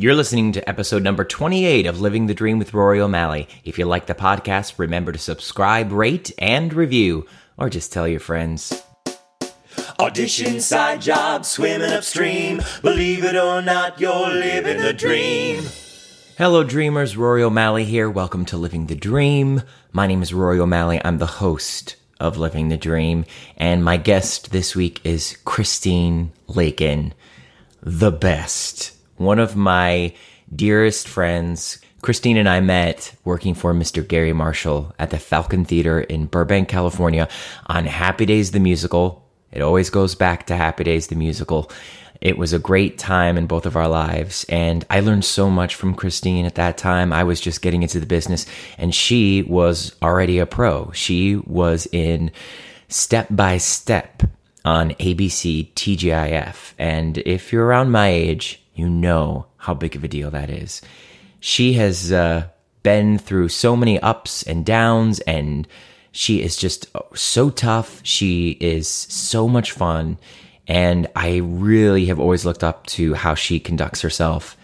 You're listening to episode number 28 of Living the Dream with Rory O'Malley. If you like the podcast, remember to subscribe, rate, and review, or just tell your friends. Audition, side job, swimming upstream. Believe it or not, you're living the dream. Hello, dreamers. Rory O'Malley here. Welcome to Living the Dream. My name is Rory O'Malley. I'm the host of Living the Dream, and my guest this week is Christine Lakin, the best. One of my dearest friends. Christine and I met working for Mr. Gary Marshall at the Falcon Theater in Burbank, California on Happy Days the Musical. It always goes back to Happy Days the Musical. It was a great time in both of our lives, and I learned so much from Christine at that time. I was just getting into the business, and she was already a pro. She was in Step by Step on ABC TGIF, and if you're around my age, you know how big of a deal that is. She has uh, been through so many ups and downs, and she is just so tough. She is so much fun. And I really have always looked up to how she conducts herself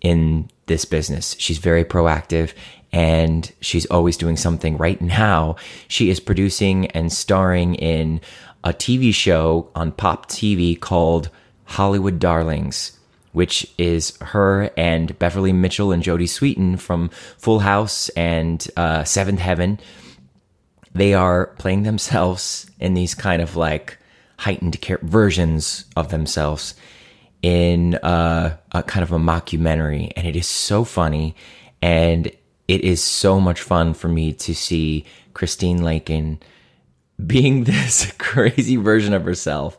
in this business. She's very proactive and she's always doing something. Right now, she is producing and starring in a TV show on Pop TV called Hollywood Darlings, which is her and Beverly Mitchell and Jodie Sweetin from Full House and uh, Seventh Heaven. They are playing themselves in these kind of like heightened versions of themselves in uh, a kind of a mockumentary, and it is so funny, and it is so much fun for me to see Christine Lakin being this crazy version of herself,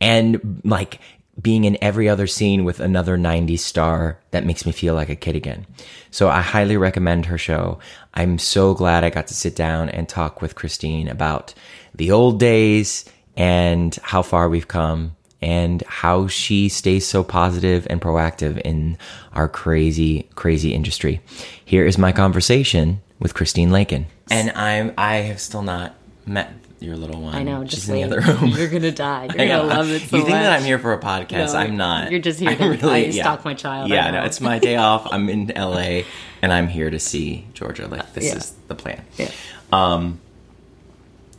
and like being in every other scene with another 90s star that makes me feel like a kid again. So I highly recommend her show. I'm so glad I got to sit down and talk with Christine about the old days and how far we've come and how she stays so positive and proactive in our crazy, crazy industry. Here is my conversation with Christine Lakin. And I'm I have still not met your little one. I know. She's Just in wait. the other room. You're gonna die. You're I gonna love it so you think much. that I'm here for a podcast? No, I'm not. you're just here I'm to- I stalk my child, Yeah, no, it's my day off. I'm in LA, and I'm here to see Georgia. Like this Yeah. is the plan. Yeah. Um.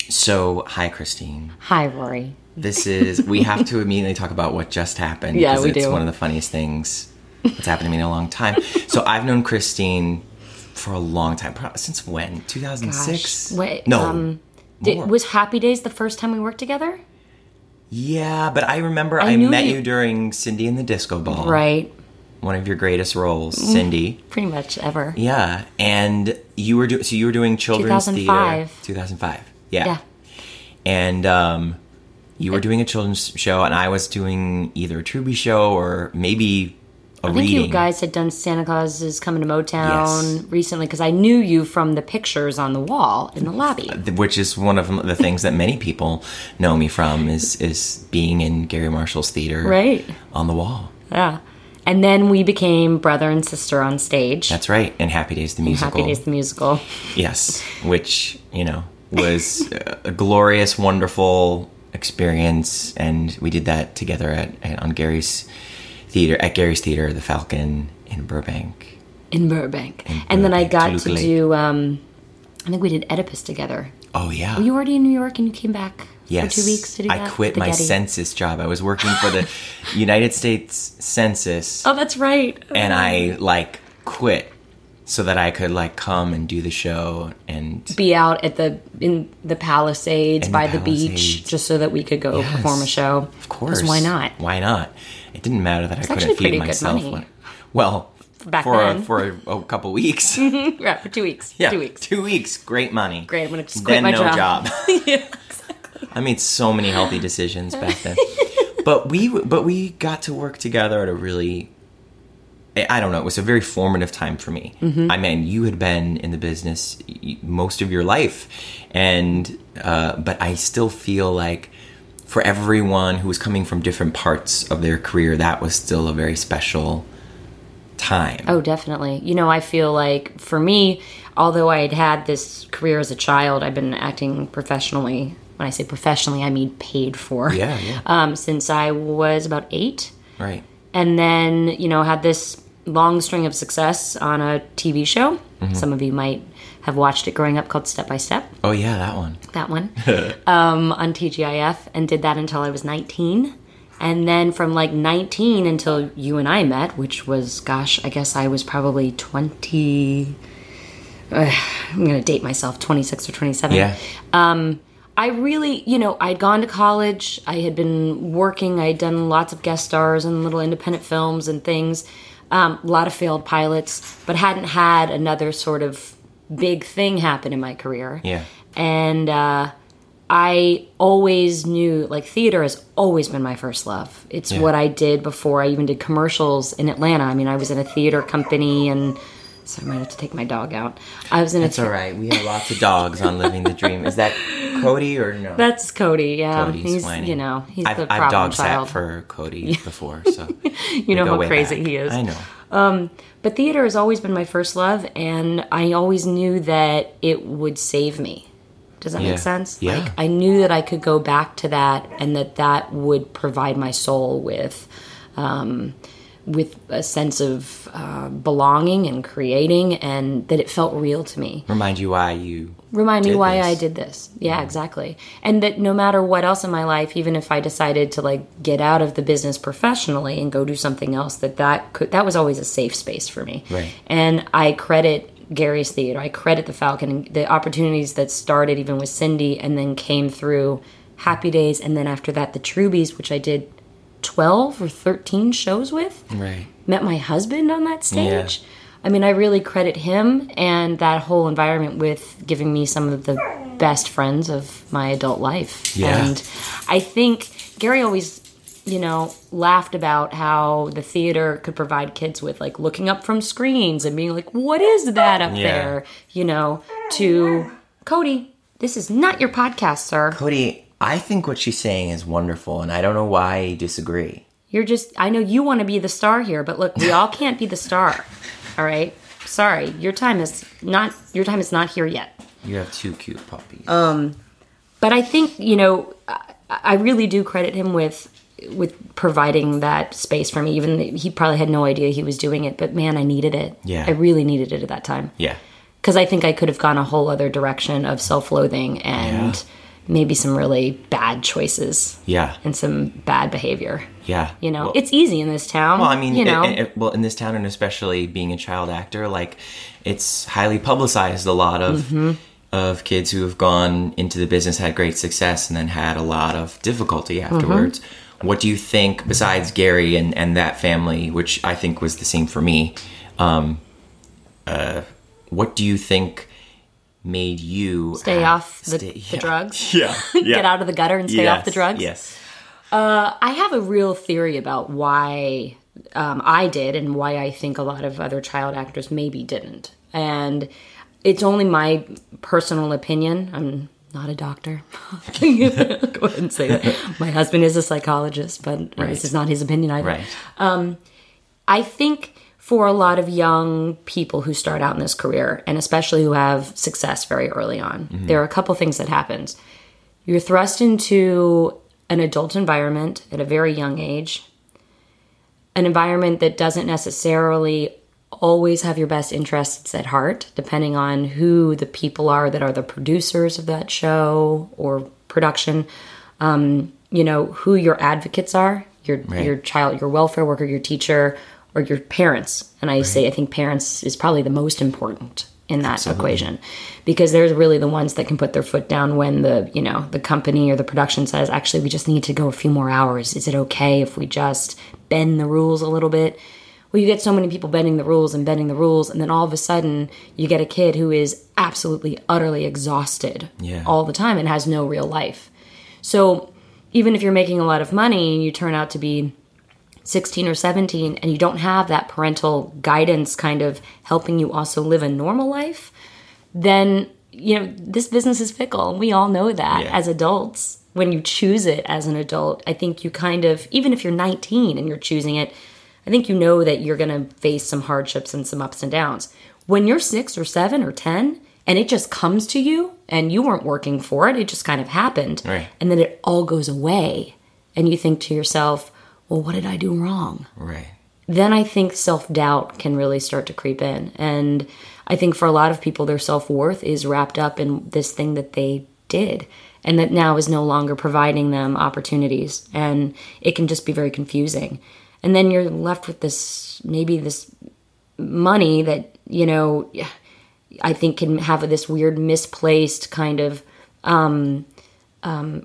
So, hi, Christine. Hi, Rory. This is. we have to immediately talk about what just happened. Yeah, we it's do. one of the funniest things that's happened to me in a long time. So, I've known Christine for a long time. Since when? 2006. Gosh. Wait, no. um, Did, was Happy Days the first time we worked together? Yeah, but I remember I, I met you- you during Cindy and the Disco Ball. Right. One of your greatest roles, Mm. Cindy. Pretty much ever. Yeah, and you were doing so you were doing children's 2005. theater. 2005. Yeah. Yeah. And um you were doing a children's show and I was doing either a Troubie show or maybe I think reading. you guys had done Santa Claus is Coming to Motown Yes. recently because I knew you from the pictures on the wall in the lobby. Uh, which is one of the things that many people know me from is is being in Gary Marshall's theater Right. on the wall. Yeah. And then we became brother and sister on stage. That's right. And Happy Days the musical. Happy Days the musical. Yes, which you know was a glorious, wonderful experience, and we did that together at, at on Gary's theater at Gary's theater, the Falcon in Burbank. in Burbank. and then I got Toluca to Lake. do, um, I think we did Oedipus together. Oh yeah, Were you already in New York and you came back yes. for two weeks to do that? I quit The my Getty. census job. I was working for the United States Census, Oh, that's right. and I like quit so that I could like come and do the show and Be out at the in the Palisades by the the, beach just so that we could go Yes. perform a show. Of course. why not? Why not? It didn't matter that I couldn't feed myself. when- well, Back for a, for a, a couple weeks. Yeah, for two weeks. yeah, Two weeks. Two weeks. Great money. Great, I'm gonna just then quit my no job. job. I made so many healthy decisions back then. but we but we got to work together at a really I I don't know. It was a very formative time for me. I mean, you had been in the business most of your life, and uh, but I still feel like for everyone who was coming from different parts of their career, that was still a very special time. Oh, definitely. You know, I feel like for me, although I had had this career as a child, I've been acting professionally. When I say professionally, I mean paid for. Yeah, yeah. Um, since I was about eight. Right. and then you know had this long string of success on a TV show. Mm-hmm. Some of you might have watched it growing up called Step by Step. Oh yeah, that one. That one um, on TGIF, and did that until I was 19. And then from like 19 until you and I met, which was, gosh, I guess I was probably 20. Uh, I'm going to date myself, 26 or 27. Yeah. Um, I really, you know, I'd gone to college. I had been working. I had done lots of guest stars and little independent films and things. Um, a lot of failed pilots, but hadn't had another sort of big thing happen in my career. Yeah. And uh, I always knew, like, theater has always been my first love. It's Yeah. what I did before I even did commercials in Atlanta. I mean, I was in a theater company and. So I might have to take my dog out. I was in a It's all right. We have lots of dogs on Living the Dream. Is that Cody or no? That's Cody. Yeah, Cody's he's whining. you know he's I've, the I've dog child. sat for Cody before, so you know how crazy back. he is. I know. But theater has always been my first love, and I always knew that it would save me. Does that Yeah. make sense? Yeah. Like I knew that I could go back to that, and that that would provide my soul with, um, with a sense of uh, belonging and creating, and that it felt real to me. Remind you why you remind me why this. I did this. Yeah, exactly. And that no matter what else in my life, even if I decided to like get out of the business professionally and go do something else, that that could that was always a safe space for me. Right. And I credit Gary's theater. I credit the Falcon and the opportunities that started even with Cindy and then came through Happy Days and then after that the Troubies, which I did 12 or 13 shows with right. met my husband on that stage. I mean, I really credit him and that whole environment with giving me some of the best friends of my adult life. Yeah. And I think Gary always, you know, laughed about how the theater could provide kids with like looking up from screens and being like, what is that up Yeah. there? You know, to Cody, this is not your podcast, sir. Cody, I think what she's saying is wonderful, and I don't know why you disagree. You're just, I know you want to be the star here, but look, we all can't be the star. All right? Sorry, your time is not, your time is not here yet. You have two cute puppies. Um, But I think, you know, I, I really do credit him with, with providing that space for me. Even he probably had no idea he was doing it, but man, I needed it. Yeah. I really needed it at that time. yeah. Because I think I could have gone a whole other direction of self loathing and Yeah. maybe some really bad choices Yeah. and some bad behavior. Yeah. You know, Well- it's easy in this town. Well, I mean, you know, it- it- well, in this town, and especially being a child actor, like it's highly publicized. A lot of Mm-hmm. of kids who have gone into the business had great success, and then had a lot of difficulty Mm-hmm. afterwards. What do you think, besides Gary and and that family, which I think was the same for me? Um, uh, what do you think made you stay have- off the, stay- the yeah. drugs. Yeah, yeah. Get out of the gutter and stay off the drugs. Yes. Uh, I have a real theory about why um, I did and why I think a lot of other child actors maybe didn't. And it's only my personal opinion. I'm not a doctor. Go ahead and say that. My husband is a psychologist, but this is not his opinion either. Right. Um, I think for a lot of young people who start out in this career, and especially who have success very early on, mm-hmm. there are a couple things that happens. You're thrust into an adult environment at a very young age, an environment that doesn't necessarily always have your best interests at heart, depending on who the people are that are the producers of that show or production. Um, you know who your advocates are, your your child, your welfare worker, your teacher, or your parents. And I say I think parents is probably the most important in that equation. Because they're really the ones that can put their foot down when the you know the company or the production says actually we just need to go a few more hours. Is it okay if we just bend the rules a little bit? Well you get so many people bending the rules and bending the rules and then all of a sudden you get a kid who is absolutely utterly exhausted Yeah. all the time and has no real life. So even if you're making a lot of money and you turn out to be 16 or 17 and you don't have that parental guidance kind of helping you also live a normal life, then you know this business is fickle we all know that Yeah. as adults when you choose it as an adult i think you kind of even if you're 19 and you're choosing it i think you know that you're going to face some hardships and some ups and downs when you're 6 or 7 or 10 and it just comes to you and you weren't working for it it just kind of happened Right. and then it all goes away and you think to yourself well what did i do wrong Right. then I think self doubt can really start to creep in. And I think for a lot of people, their self worth is wrapped up in this thing that they did and that now is no longer providing them opportunities. And it can just be very confusing. And then you're left with this maybe this money that, you know, I think can have this weird misplaced kind of um,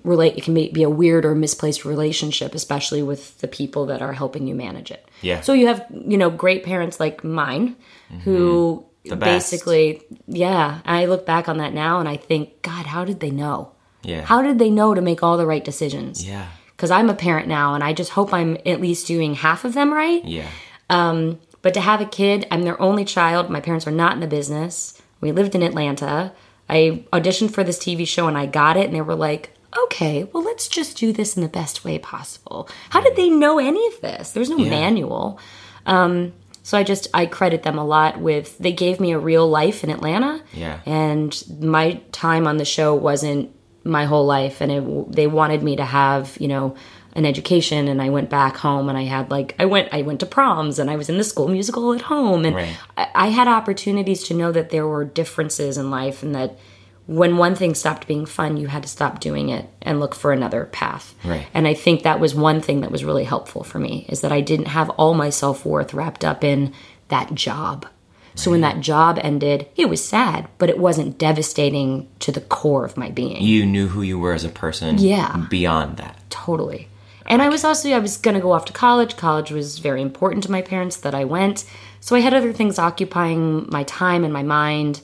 relate it can be, be a weird or misplaced relationship especially with the people that are helping you manage it Yeah. so you have you know great parents like mine who Mm-hmm. Best. basically yeah i look back on that now and i think god how did they know Yeah. how did they know to make all the right decisions Yeah. because i'm a parent now and i just hope i'm at least doing half of them right Yeah. um, but to have a kid, I'm their only child. My parents are not in the business. We lived in Atlanta. I auditioned for this TV show and I got it, and they were like, okay, well, let's just do this in the best way possible. How did they know any of this? There's no manual. Um, so I just, I credit them a lot with, they gave me a real life in Atlanta. Yeah. And my time on the show wasn't my whole life. And it, they wanted me to have, you know, an education and I went back home and I had like I went I went to proms and I was in the school musical at home and Right. I, I had opportunities to know that there were differences in life and that when one thing stopped being fun you had to stop doing it and look for another path Right. and I think that was one thing that was really helpful for me is that I didn't have all my self-worth wrapped up in that job so when that job ended it was sad but it wasn't devastating to the core of my being You knew who you were as a person. Yeah. Beyond that. totally and i was also i was going to go off to college college was very important to my parents that i went so i had other things occupying my time and my mind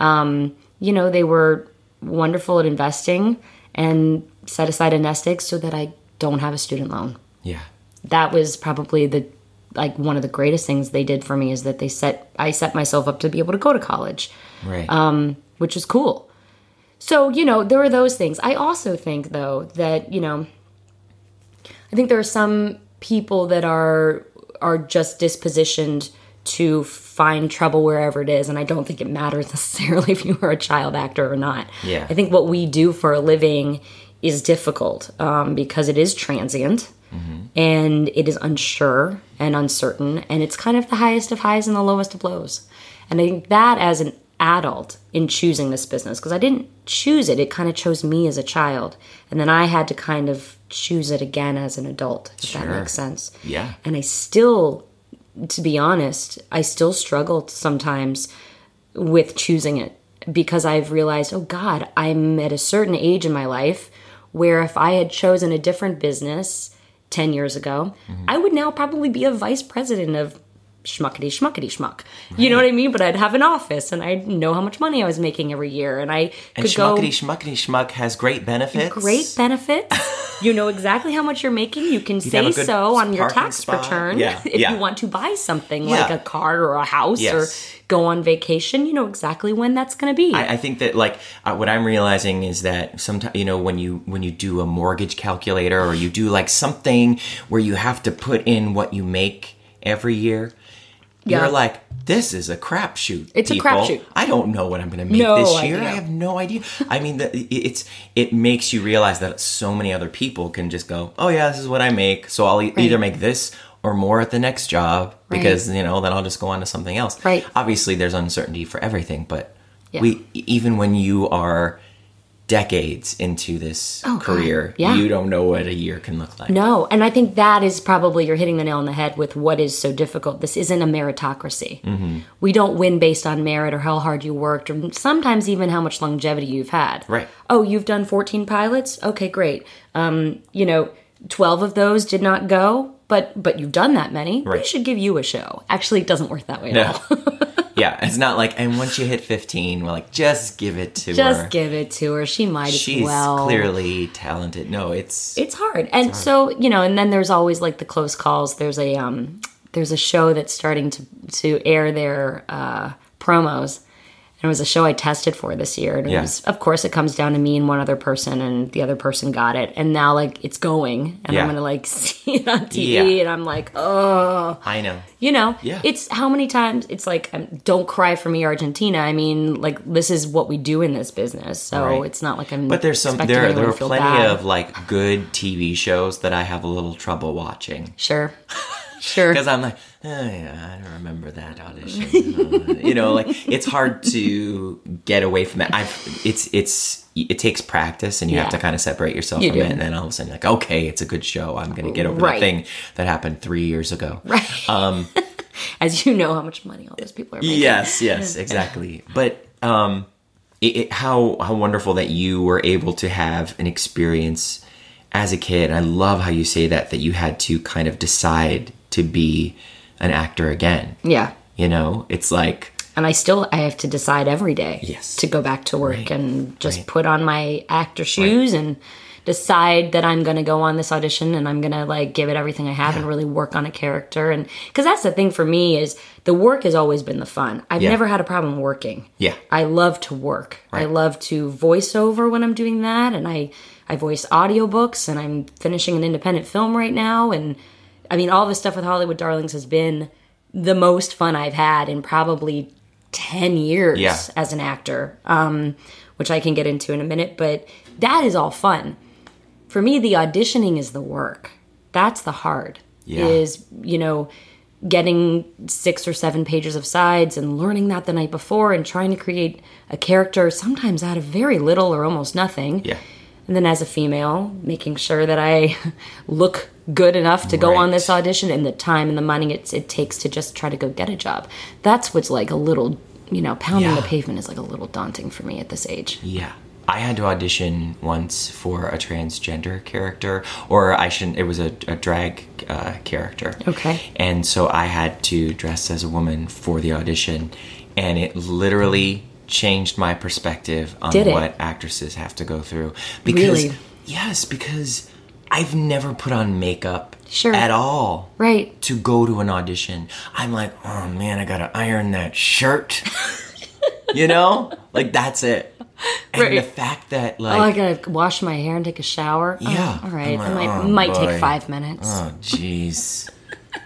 um, you know they were wonderful at investing and set aside a nest egg so that i don't have a student loan Yeah. that was probably the like one of the greatest things they did for me is that they set i set myself up to be able to go to college Right. Um, which is cool. So, you know, there are those things. I also think, though, that, you know, I think there are some people that are are just dispositioned to find trouble wherever it is and i don't think it matters necessarily if you are a child actor or not. Yeah. i think what we do for a living is difficult um, because it is transient and it is unsure and uncertain and it's kind of the highest of highs and the lowest of lows. And i think that as an adult in choosing this business because i didn't choose it it kind of chose me as a child and then i had to kind of choose it again as an adult if that Sure. makes sense Yeah. and i still to be honest i still struggle sometimes with choosing it because I've realized, oh God, I'm at a certain age in my life where if I had chosen a different business 10 years ago, mm-hmm. I would now probably be a vice president of schmuckety schmuckety schmuck. You know what I mean? But I'd have an office and I'd know how much money I was making every year and I and could go schmuckety schmuckety schmuck has great benefits. great benefits. you know exactly how much you're making. You can have say so on your tax spot. return Yeah, if yeah. you want to buy something Yeah. like a car or a house Yes. or go on vacation. You know exactly when that's going to be. I, I think that like uh, what I'm realizing is that sometimes you know when you when you do a mortgage calculator or you do like something where you have to put in what you make every year, Yeah. you're like, this is a crapshoot. It's a crapshoot. I don't know what I'm going to make No this year. idea. I have no idea. I mean, the, it's it makes you realize that so many other people can just go, oh yeah, this is what I make, so I'll e- either make this or more at the next job because you know then I'll just go on to something else. Right. Obviously, there's uncertainty for everything, but Yeah. we even when you are decades into this Oh, career, Yeah. you don't know what a year can look like. No, and I think that is probably you're hitting the nail on the head with what is so difficult. This isn't a meritocracy. Mm-hmm. We don't win based on merit or how hard you worked, or sometimes even how much longevity you've had. Right. Oh, you've done 14 pilots. Okay, great. Um, you know, 12 of those did not go, but but you've done that many. We should give you a show. Actually, it doesn't work that way at No. all. yeah, it's not like, and once you hit 15, we're like, just give it to Just her. Just give it to her. She might She's as well. clearly talented. No, it's, it's hard and so you know and then there's always like the close calls there's a um there's a show that's starting to to air their uh promos and it was a show i tested for this year and it Yeah. was of course it comes down to me and one other person and the other person got it and now like it's going and Yeah. i'm gonna like see it on tv Yeah. and i'm like oh I know. you know Yeah. it's how many times it's like um, don't cry for me argentina i mean like this is what we do in this business so Right. it's not like i'm But there's some, there, there are plenty bad. of like good TV shows that I have a little trouble watching. sure sure because I'm like, oh, yeah, I don't remember that audition. Uh, you know, like it's hard to get away from it. I've it's it's it takes practice, and you have to kind of separate yourself You from do. it. And then all of a sudden, like, okay, it's a good show. I'm going to get over Right. the thing that happened three years ago. Right. Um, As you know how much money all those people are making. Yes, yes, exactly. But um, it, it, how how wonderful that you were able to have an experience as a kid. I love how you say that that you had to kind of decide to be an actor again. Yeah. You know, it's like And I still I have to decide every day Yes. to go back to work Right. and just Right. put on my actor shoes and decide that I'm going to go on this audition and I'm going to like give it everything I have and really work on a character and cuz that's the thing for me is the work has always been the fun. I've Yeah. never had a problem working. Yeah. I love to work. I love to voice over when I'm doing that and I I voice audiobooks and I'm finishing an independent film right now and I mean all the stuff with Hollywood Darlings has been the most fun I've had in probably 10 years Yeah. as an actor. Um which I can get into in a minute, but that is all fun. For me the auditioning is the work. That's the hard. Yeah. Is, you know, getting six or seven pages of sides and learning that the night before and trying to create a character sometimes out of very little or almost nothing. yeah, And then as a female, making sure that I look good enough to go on this audition and the time and the money it, it takes to just try to go get a job. That's what's like a little, you know, pounding the pavement is like a little daunting for me at this age. yeah. I had to audition once for a transgender character, or I shouldn't. It was a, a drag uh, character. Okay. And so I had to dress as a woman for the audition, and it literally changed my perspective on Did it? what actresses have to go through. Because Really? yes, because I've never put on makeup Sure. at all. Right. To go to an audition, I'm like, oh man, I gotta iron that shirt. you know, like that's it. And Right. the fact that like Oh, I gotta wash my hair and take a shower. Oh, Yeah. all right. Like, it might, oh, might boy. take five minutes. Oh, jeez.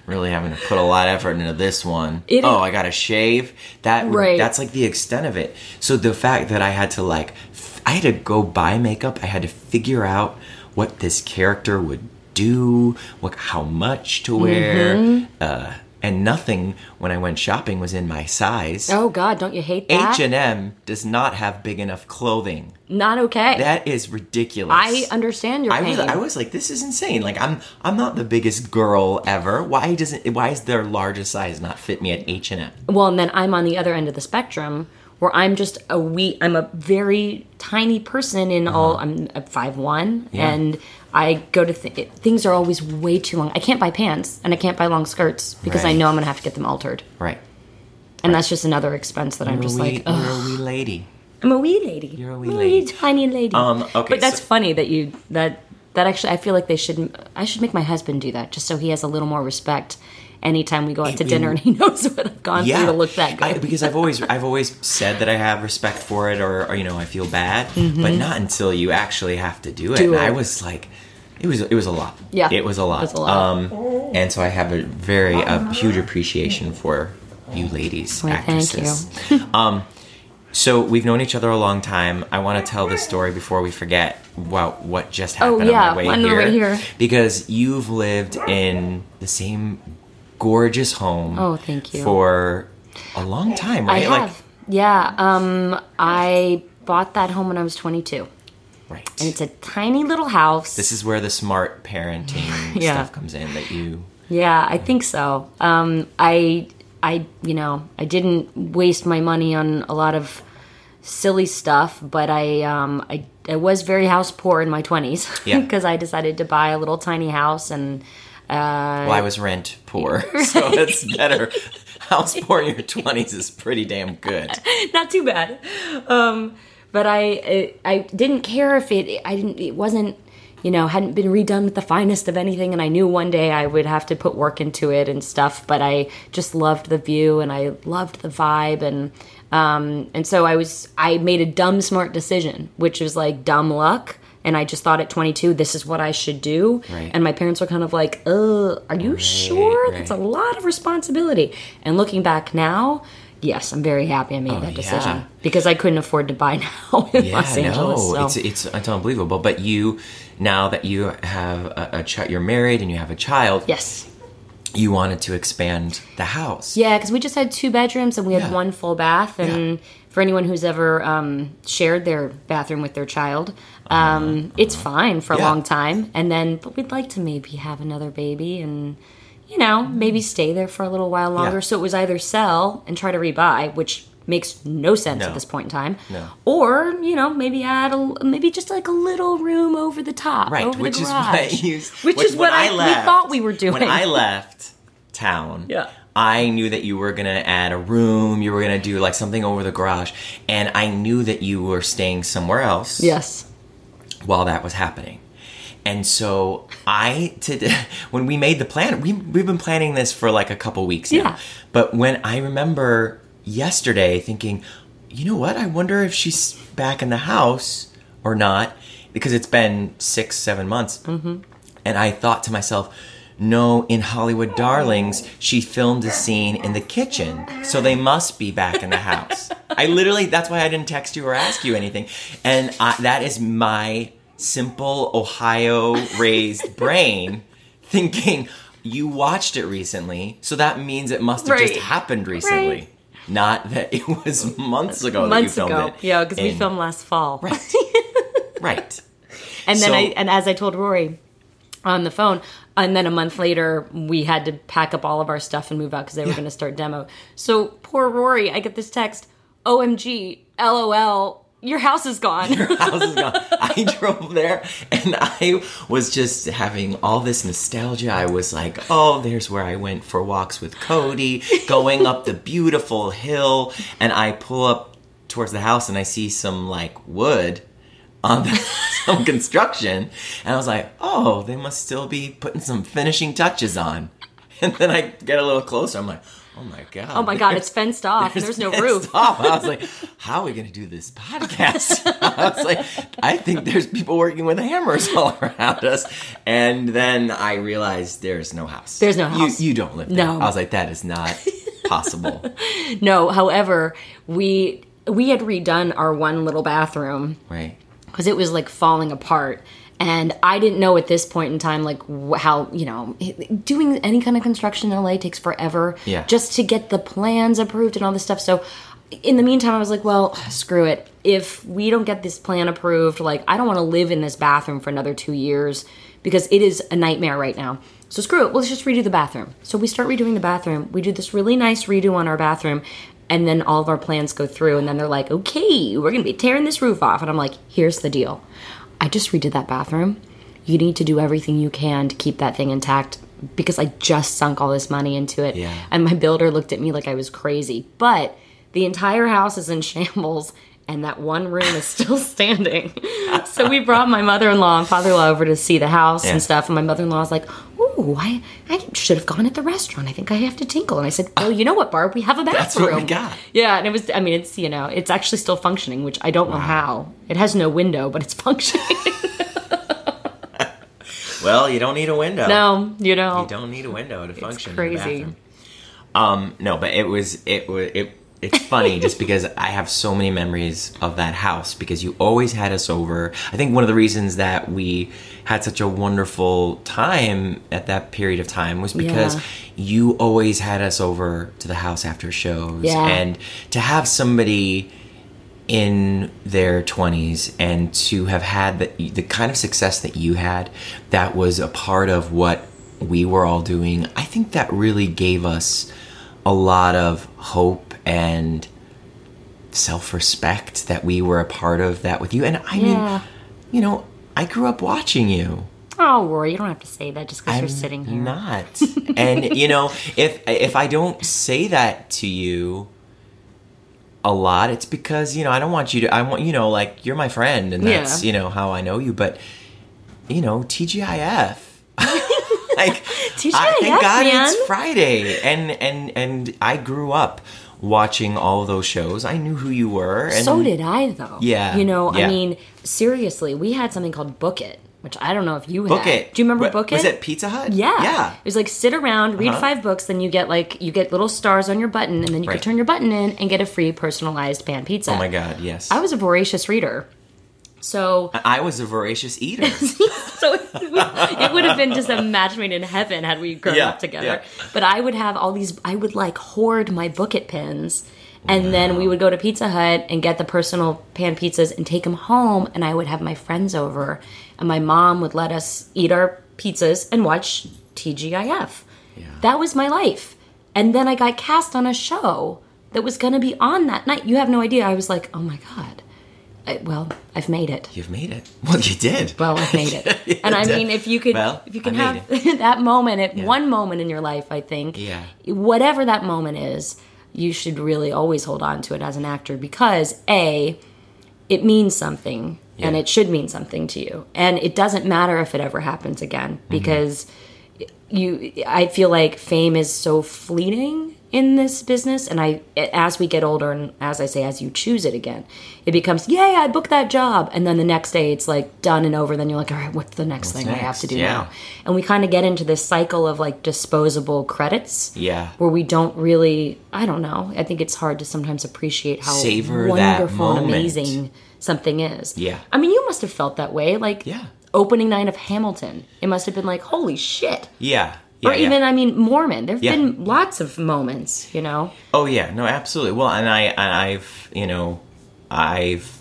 Really having to put a lot of effort into this one. It oh, is- I gotta shave. That Right. that's like the extent of it. So the fact that I had to like, f- I had to go buy makeup. I had to figure out what this character would do, what how much to wear, Mm-hmm. uh, and nothing when I went shopping was in my size. Oh God, don't you hate that? H and M does not have big enough clothing. Not okay. That is ridiculous. I understand your I pain. was, I was like, this is insane. Like, I'm, I'm not the biggest girl ever. Why doesn't, why is their largest size not fit me at H and M? well, and then I'm on the other end of the spectrum where I'm just a wee. I'm a very tiny person in all. I'm five one, Uh-huh. Yeah. and I go to th- things are always way too long. I can't buy pants and I can't buy long skirts because I know I'm gonna have to get them altered, Right. and that's just another expense that I'm just wee, like, you're a wee lady. I'm a wee lady. You're a wee I'm lady. tiny lady. Um, okay, but that's so- funny that you that that actually. I feel like they should. I should make my husband do that just so he has a little more respect. Anytime we go out to It- dinner and he knows what I've gone through to look that good. I, because I've always, I've always said that I have respect for it, or, or you know, I feel bad, but not until you actually have to do it. Mm-hmm. Do and I was like, it was, it was a lot. Yeah, it was a lot. it was a lot. Um, and so I have a very, a huge appreciation for you ladies, Why, thank you. actresses. um, so we've known each other a long time. I want to tell this story before we forget what what just Oh, happened yeah, on my way on here. way here. Because you've lived in the same gorgeous home. Oh, thank you. For a long time, I right? have. yeah. Um, I bought that home when I was 22, right. and it's a tiny little house. this is where the smart parenting Yeah. stuff comes in. That you, Yeah, I think so. Um, I, I, you know, I didn't waste my money on a lot of silly stuff, but I, um, I, I was very house poor in my twenties Yeah. because I decided to buy a little tiny house and well, I was rent poor, so it's better. House poor in your twenties is pretty damn good. not too bad. Um, but I, I didn't care if it I didn't it wasn't you know hadn't been redone with the finest of anything, and I knew one day I would have to put work into it and stuff. But I just loved the view and I loved the vibe and. Um, and so I was, I made a dumb smart decision, which was like dumb luck. And I just thought at 22, this is what I should do. Right. And my parents were kind of like, uh, are you sure? right. That's a lot of responsibility. And looking back now, yes, I'm very happy I made that decision Oh, yeah. because I couldn't afford to buy now in Los Angeles. no, so. it's it's it's unbelievable. But you, now that you have a, a child, you're married and you have a child. yes. You wanted to expand the house. Yeah, because we just had two bedrooms and we had Yeah. one full bath. And for anyone who's ever um, shared their bathroom with their child, um, it's fine for a Uh-huh. Long time. And then, but we'd like to maybe have another baby and, you know, maybe mm-hmm. stay there for a little while longer. Yeah. So it was either sell and try to rebuy, which makes no sense No. at this point in time, No. or you know maybe add a maybe just like a little room over the top, Right, over which the is what you, which when- is what when I, we thought we were doing. When I left town, Yeah. I knew that you were gonna add a room. You were gonna do like something over the garage, and I knew that you were staying somewhere else. yes, while that was happening. And so I today when we made the plan, we we've been planning this for like a couple weeks now. Yeah. But when I remember yesterday thinking, you know what? I wonder if she's back in the house or not because it's been six, seven months. Mm-hmm. And I thought to myself, no, in Hollywood Darlings, she filmed a scene in the kitchen, so they must be back in the house. I literally, that's why I didn't text you or ask you anything. And I, that is my simple Ohio raised brain thinking, you watched it recently, so that means it must have just happened recently. Right. Not that it was months ago months that you filmed ago, it. yeah, because we filmed last fall, Right. right. and then So- I and as I told Rory on the phone, and then a month later we had to pack up all of our stuff and move out because they were Yeah. going to start demo. So poor Rory, I get this text, "OMG, LOL, your house is gone." Your house is gone. I drove there and I was just having all this nostalgia. I was like, oh, there's where I went for walks with Cody, going up the beautiful hill. And I pull up towards the house and I see some like wood on the, some construction. And I was like, oh, they must still be putting some finishing touches on. And then I get a little closer. I'm like, oh my God. oh my god, it's fenced off. and There's no fenced roof. Off. I was like, how are we going to do this podcast? I was like, I think there's people working with hammers all around us. And then I realized there's no house. There's no house. You, you don't live there. No. I was like, that is not possible. No, however, we we had redone our one little bathroom right. because it was like falling apart and i didn't know at this point in time like how you know doing any kind of construction in la takes forever Yeah. just to get the plans approved and all this stuff. So in the meantime i was like well screw it. If we don't get this plan approved like i don't want to live in this bathroom for another two years because it is a nightmare right now. So screw it let's just redo the bathroom. So we start redoing the bathroom. We do this really nice redo on our bathroom and then all of our plans go through and then they're like okay we're gonna be tearing this roof off. And i'm like here's the deal i just redid that bathroom. You need to do everything you can to keep that thing intact because i just sunk all this money into it. Yeah. and my builder looked at me like i was crazy. But the entire house is in shambles and that one room is still standing so we brought my mother-in-law and father-in-law over to see the house Yeah. and stuff and my mother-in-law was like Ooh, I, I should have gone at the restaurant. I think I have to tinkle. And I said, Well, you know what, Barb? We have a bathroom. That's what we got. Yeah, and it was. I mean, it's you know, it's actually still functioning, which I don't know how. It has no window, but it's functioning. Well, you don't need a window. no, you don't. You don't need a window to function. in the crazy. Um, no, but it was it was it. It's funny just because I have so many memories of that house because you always had us over. I think one of the reasons that we had such a wonderful time at that period of time was because Yeah. you always had us over to the house after shows Yeah. and to have somebody in their 20s and to have had the, the kind of success that you had that was a part of what we were all doing i think that really gave us a lot of hope and self-respect that we were a part of that with you and i Yeah. mean you know i grew up watching you Oh, Rory, you don't have to say that just because you're sitting here. Not. and you know, if if I don't say that to you a lot, it's because you know I don't want you to. I want you know, like you're my friend, and that's Yeah. you know how I know you. But you know, TGIF. like TGIF, I, thank God man. it's Friday, and and and I grew up watching all of those shows. I knew who you were. And So did I, though. Yeah, You know, yeah. I mean, seriously, we had something called Book It, which I don't know if you Book had. it. Do you remember What- Book It? Was it Pizza Hut? Yeah. Yeah. It was like sit around, read Uh-huh. five books, then you get like you get little stars on your button, and then you Right. could turn your button in and get a free personalized pan pizza. Oh my God! Yes. I was a voracious reader. So I was a voracious eater. so it would have been just a match made in heaven had we grown Yeah, up together. yeah. But I would have all these I would like hoard my book it pins. And then we would go to Pizza Hut and get the personal pan pizzas and take them home. And I would have my friends over, and my mom would let us eat our pizzas and watch TGIF. That was my life. And then I got cast on a show that was going to be on that night. You have no idea. I was like, oh my God. I, well, I've made it. You've made it. Well, you did. Well, I've made it. and I mean, if you could, Well, if you can have that moment at one moment in your life, I think, Yeah. whatever that moment is, you should really always hold on to it as an actor because a, it means something and it should mean something to you, and it doesn't matter if it ever happens again Mm-hmm. because you. I feel like fame is so fleeting in this business and i as we get older and as i say as you choose it again it becomes yay i booked that job and then the next day it's like done and over then you're like all right what's the next thing i have to do Yeah. now and we kind of get into this cycle of like disposable credits Yeah. where we don't really i don't know i think it's hard to sometimes appreciate how Savor wonderful and amazing something is Yeah. i mean you must have felt that way like Yeah. opening night of hamilton it must have been like holy shit Yeah. Yeah, or yeah. even i mean mormon there've Yeah. been lots of moments you know Oh yeah, no, absolutely. Well, and I, and I've, you know, I've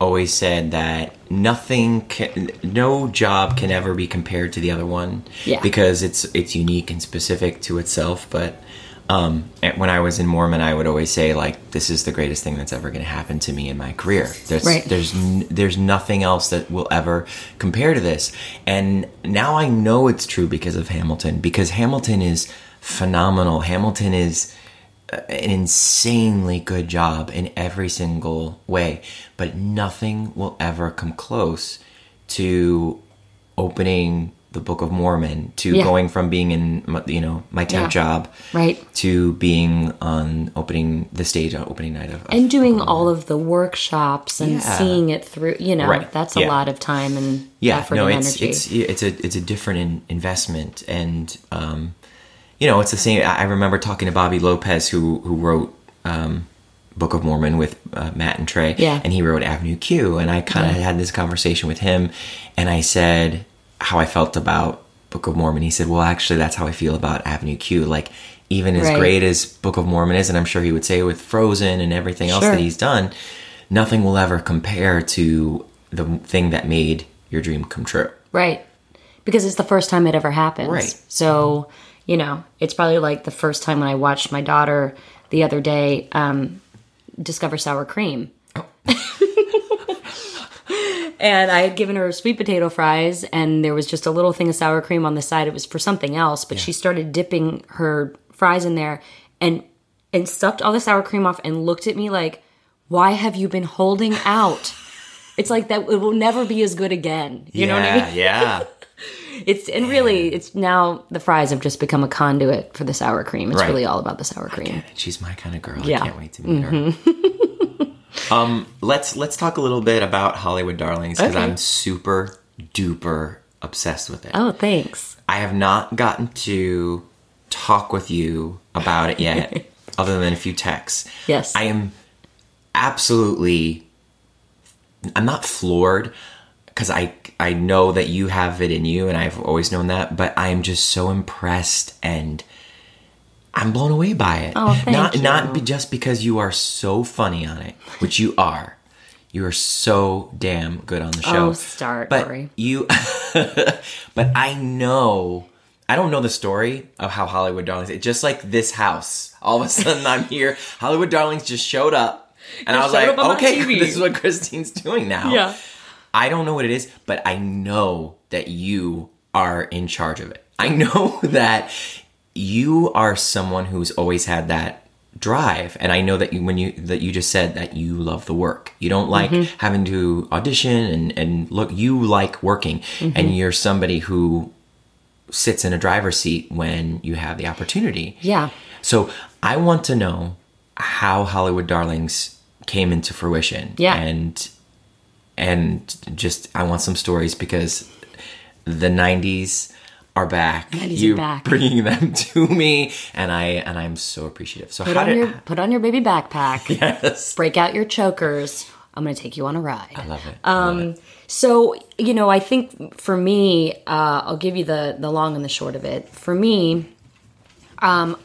always said that nothing can, no job can ever be compared to the other one. Yeah. Because it's it's unique and specific to itself. But um, and when I was in Mormon, I would always say like, this is the greatest thing that's ever going to happen to me in my career. There's Right. there's n- there's nothing else that will ever compare to this. And now I know it's true because of Hamilton. Because Hamilton is phenomenal. Hamilton is an insanely good job in every single way, but nothing will ever come close to opening the Book of Mormon to Yeah. going from being in my- you know my temp Yeah. job Right. to being on opening the stage on opening night of, of and doing all of the workshops and Yeah. seeing it through you know Right. that's a lot of time and yeah effort no and it's energy it's it's a it's a different in, investment and um you know it's the same i I remember talking to bobby lopez who who wrote um book of mormon with uh, matt and trey Yeah. and he wrote avenue q and i kind of Yeah. had this conversation with him and i said how i felt about book of mormon. He said well actually that's how i feel about avenue q. Like even as Right. great as book of mormon is and i'm sure he would say with frozen and everything else Sure. that he's done nothing will ever compare to the thing that made your dream come true. Right. Because it's the first time it ever happens. Right. so you know it's probably like the first time when i watched my daughter the other day um discover sour cream and I had given her sweet potato fries, and there was just a little thing of sour cream on the side. It was for something else, but she started dipping her fries in there and and sucked all the sour cream off and looked at me like, "Why have you been holding out?" It's like that. It will never be as good again. You know what I mean? yeah It's and really, it's now the fries have just become a conduit for the sour cream. It's Right. really all about the sour cream. she's my kind of girl Yeah. Mm-hmm. i can't wait to meet her um let's let's talk a little bit about hollywood darlings because Okay. i'm super duper obsessed with it Oh, thanks. i have not gotten to talk with you about it yet other than a few texts Yes. i am absolutely i'm not floored because i i know that you have it in you and i've always known that but i am just so impressed and i'm blown away by it Oh, thank not you. not be, just because you are so funny on it which you are you are so damn good on the oh, show Oh, start, but Rory. you but i know I don't know the story of how Hollywood Darlings. It's just like this house. All of a sudden, I'm here. Hollywood Darlings just showed up, and I was like, up on my "Okay, this is what Christine's doing now." Yeah. I don't know what it is, but I know that you are in charge of it. I know that you are someone who's always had that drive. And i know that you when you that you just said that you love the work. You don't like mm-hmm. having to audition and and look you like working. Mm-hmm. And you're somebody who sits in a driver's seat when you have the opportunity. Yeah. so i want to know how hollywood darlings came into fruition. Yeah. and and just i want some stories because the 90s are back 90s are you back. bringing them to me and i and i'm so appreciative so Put how on did your put on your baby backpack. yes Break out your chokers. I'm going to take you on a ride. i love it I love it. So, you know, I think for me, uh, I'll give you the the long and the short of it. For me, um,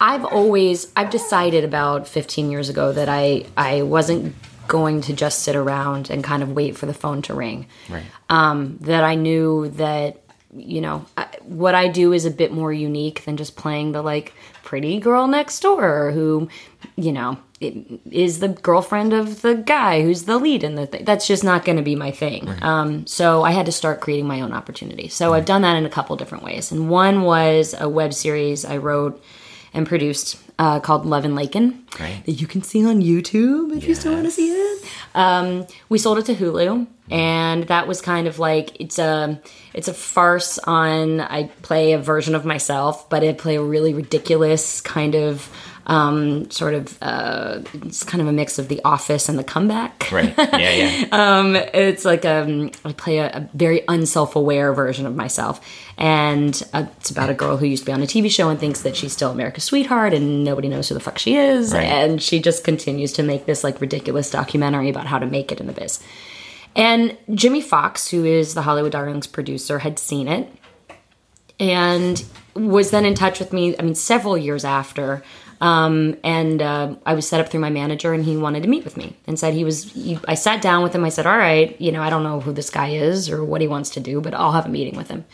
I've always I've decided about 15 years ago that I I wasn't going to just sit around and kind of wait for the phone to ring. right Um, that I knew that you know I, what I do is a bit more unique than just playing the like pretty girl next door who, you know, is the girlfriend of the guy who's the lead in the thing. That's just not going to be my thing. Um, so I had to start creating my own opportunity. So I've done that in a couple different ways. And one was a web series I wrote and produced uh, called Love and Lakin Right. that you can see on YouTube if you still want to see it. Um, we sold it to Hulu, and that was kind of like it's a it's a farce on. I play a version of myself, but I play a really ridiculous kind of. Um, sort of, uh, it's kind of a mix of The Office and The Comeback. right yeah yeah Um, it's like um, I play a, a very unself-aware version of myself, and uh, it's about a girl who used to be on a TV show and thinks that she's still America's sweetheart, and nobody knows who the fuck she is, Right. and she just continues to make this like ridiculous documentary about how to make it in the biz. And Jimmy Fox, who is the Hollywood Darlings producer, had seen it and was then in touch with me. I mean, several years after. Um, and uh, I was set up through my manager, and he wanted to meet with me, and said he was. He, I sat down with him. I said, "All right, you know, I don't know who this guy is or what he wants to do, but I'll have a meeting with him."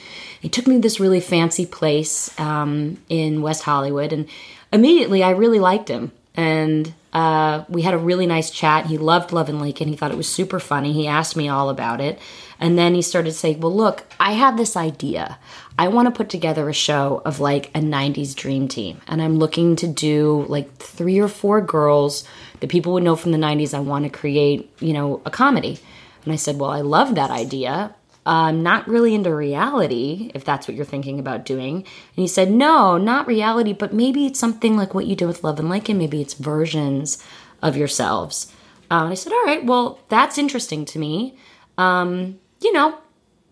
He took me to this really fancy place um, in West Hollywood, and immediately I really liked him, and uh, we had a really nice chat. He loved Love and Lakin. He thought it was super funny. He asked me all about it. And then he started saying, Well, look, I have this idea. I want to put together a show of like a 90s dream team. And I'm looking to do like three or four girls that people would know from the 90s. I want to create, you know, a comedy. And I said, Well, I love that idea. I'm not really into reality, if that's what you're thinking about doing. And he said, No, not reality, but maybe it's something like what you do with Love and Lakin. Maybe it's versions of yourselves. Uh, and I said, All right, well, that's interesting to me. Um, you know,